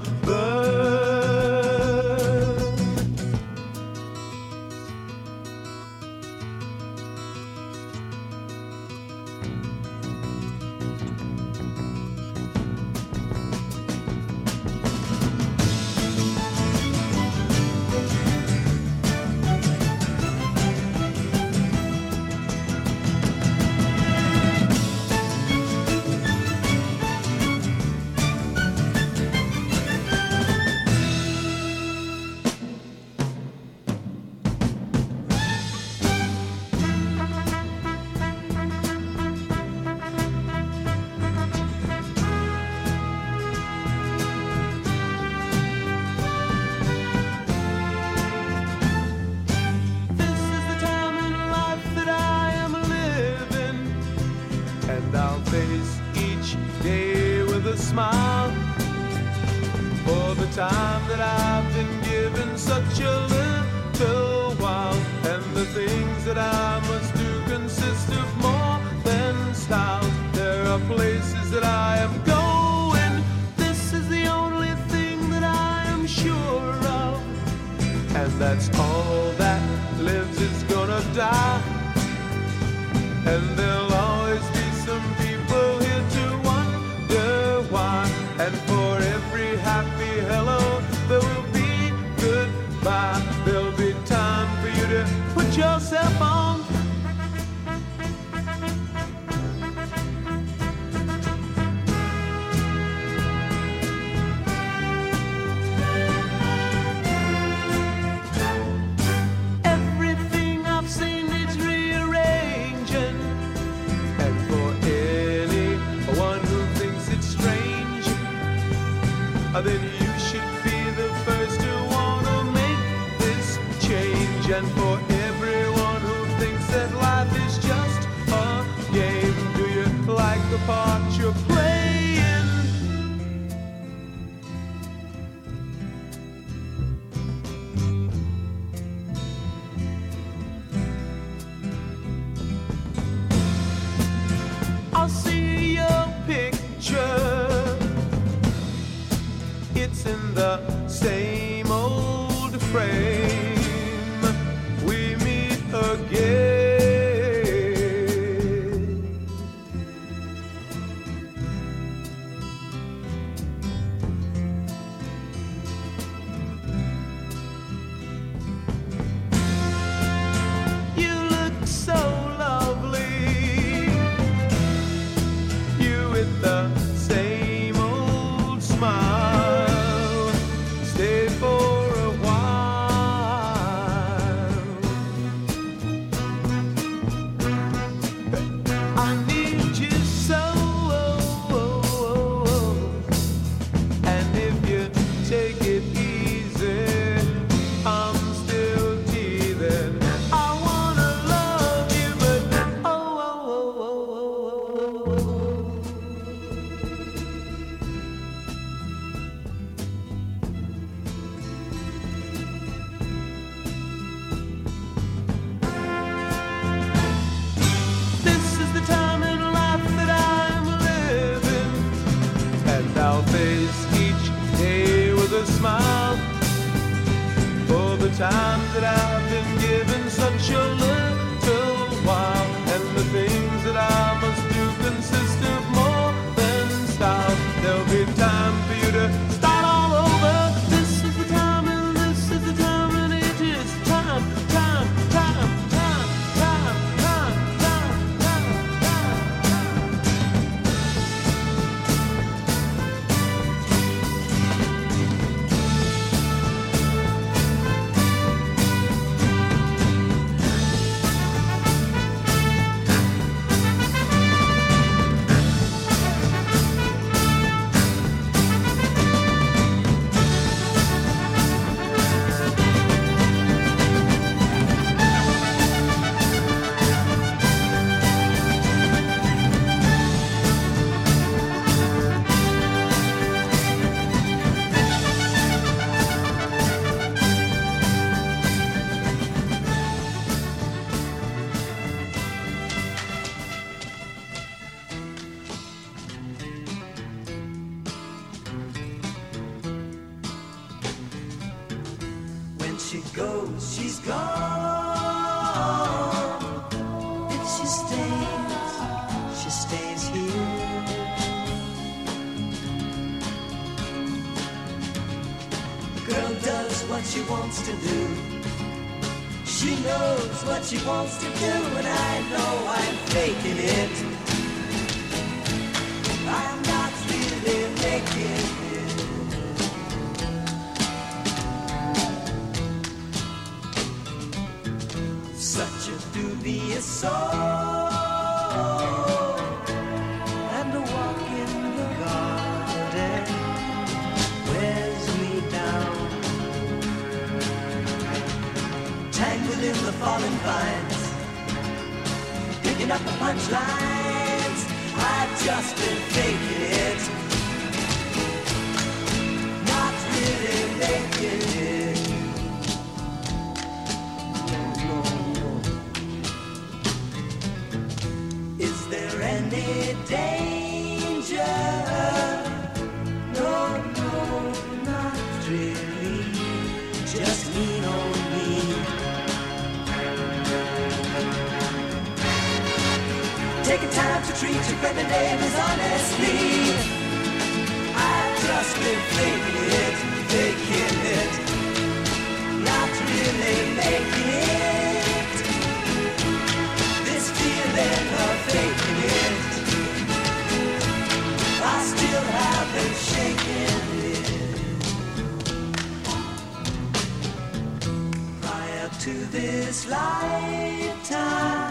she wants to do, and I know I'm faking it. I'm not really making it. Such a dubious soul. fallen vines, picking up the punchlines. I've just been faking it, not really making it. treat your friendly neighbors honestly. I just been faking it, faking it, not really making it. This feeling of faking it, I still haven't shaken it. Prior to this lifetime.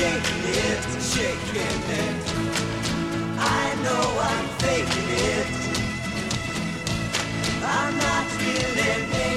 shaking it, shaking it. I know I'm faking it. I'm not feeling it.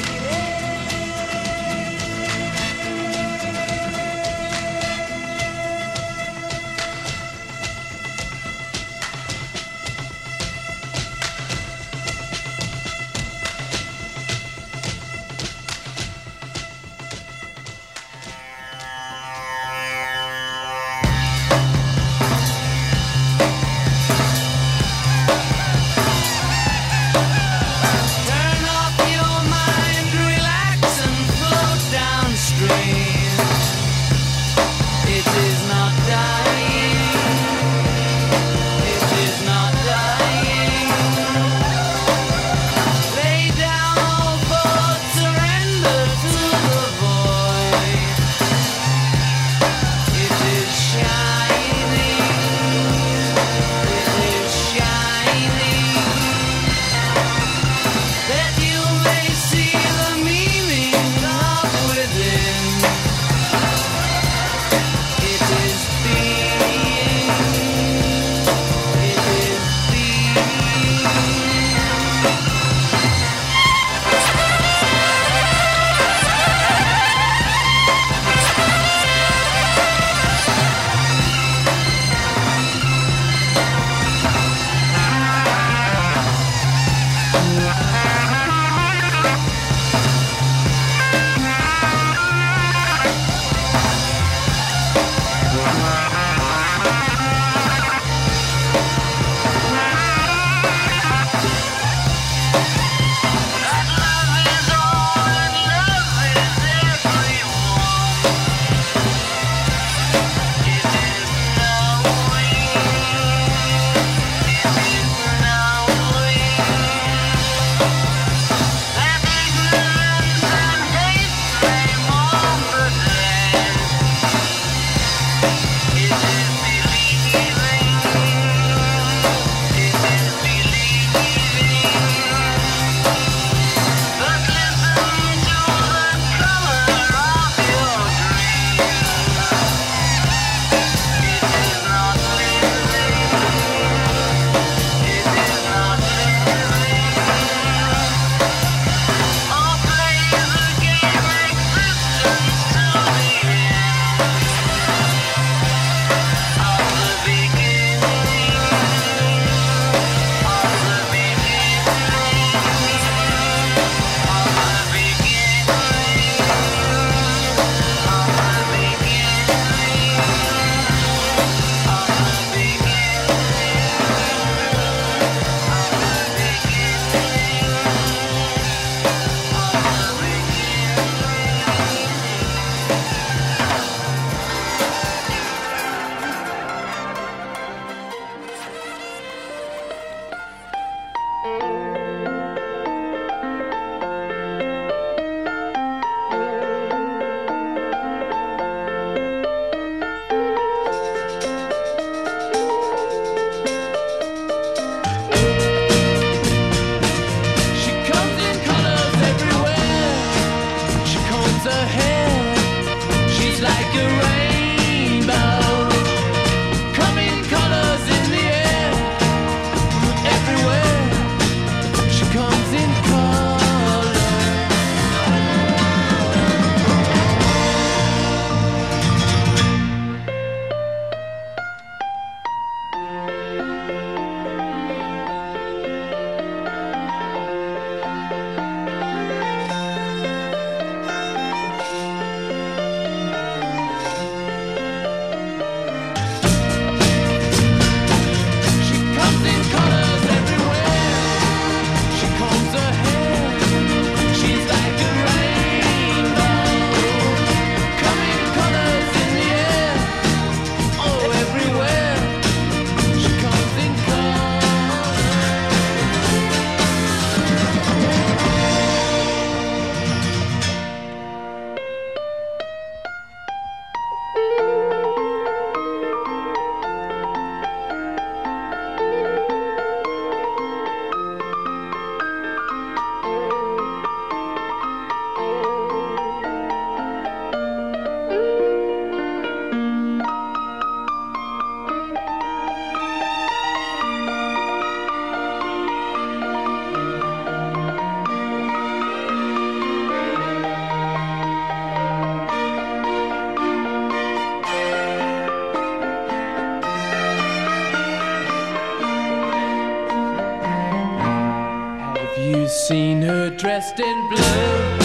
Seen her dressed in blue?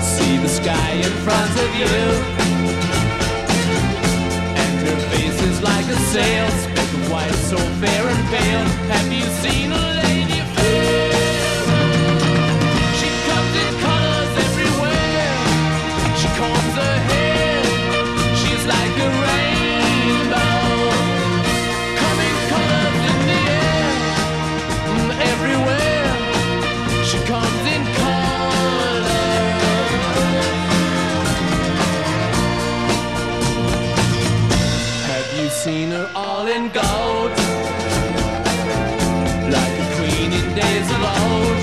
See the sky in front of you. And her face is like a sail, speck white, so fair and pale. Have you seen a lady in gold? Like a queen in days of old.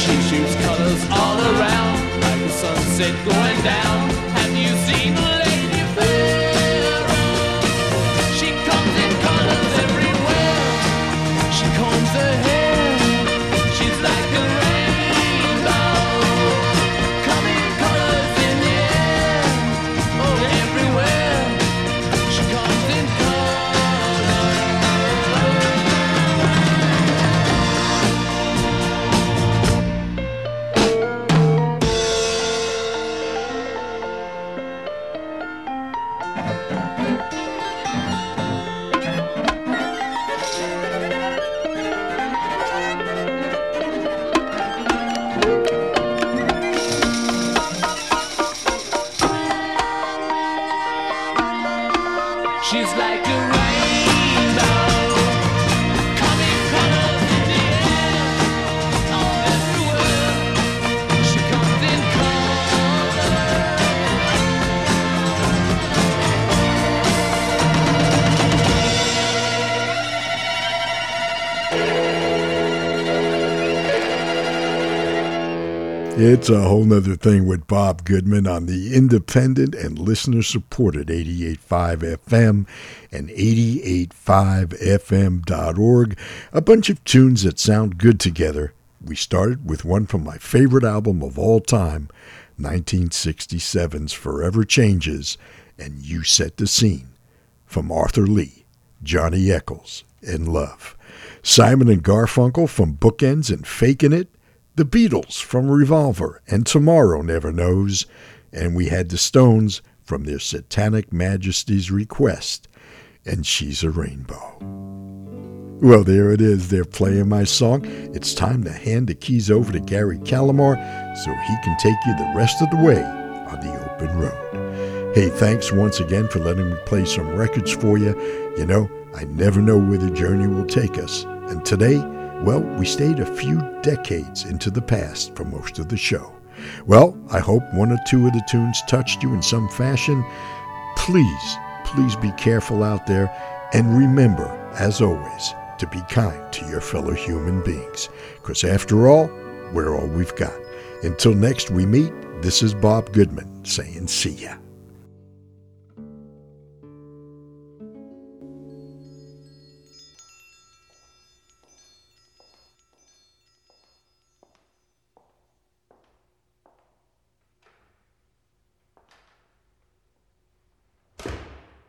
She shoots colors all around, like the sunset going down. It's a whole nother thing with Bob Goodman on the independent and listener supported 88.5 FM and 88.5fm.org. A bunch of tunes that sound good together. We started with one from my favorite album of all time, 1967's Forever Changes, and You Set the Scene from Arthur Lee, Johnny Echols, and Love. Simon and Garfunkel from Bookends and Faking It. The Beatles from Revolver and Tomorrow Never Knows. And we had the Stones from their Satanic Majesties Request and She's a Rainbow. Well, there it is. They're playing my song. It's time to hand the keys over to Gary Calamar so he can take you the rest of the way on the open road. Hey, thanks once again for letting me play some records for you. You know, I never know where the journey will take us. And today, well, we stayed a few decades into the past for most of the show. Well, I hope one or two of the tunes touched you in some fashion. Please, please be careful out there and remember, as always, to be kind to your fellow human beings. Because after all, we're all we've got. Until next we meet, this is Bob Goodman saying see ya.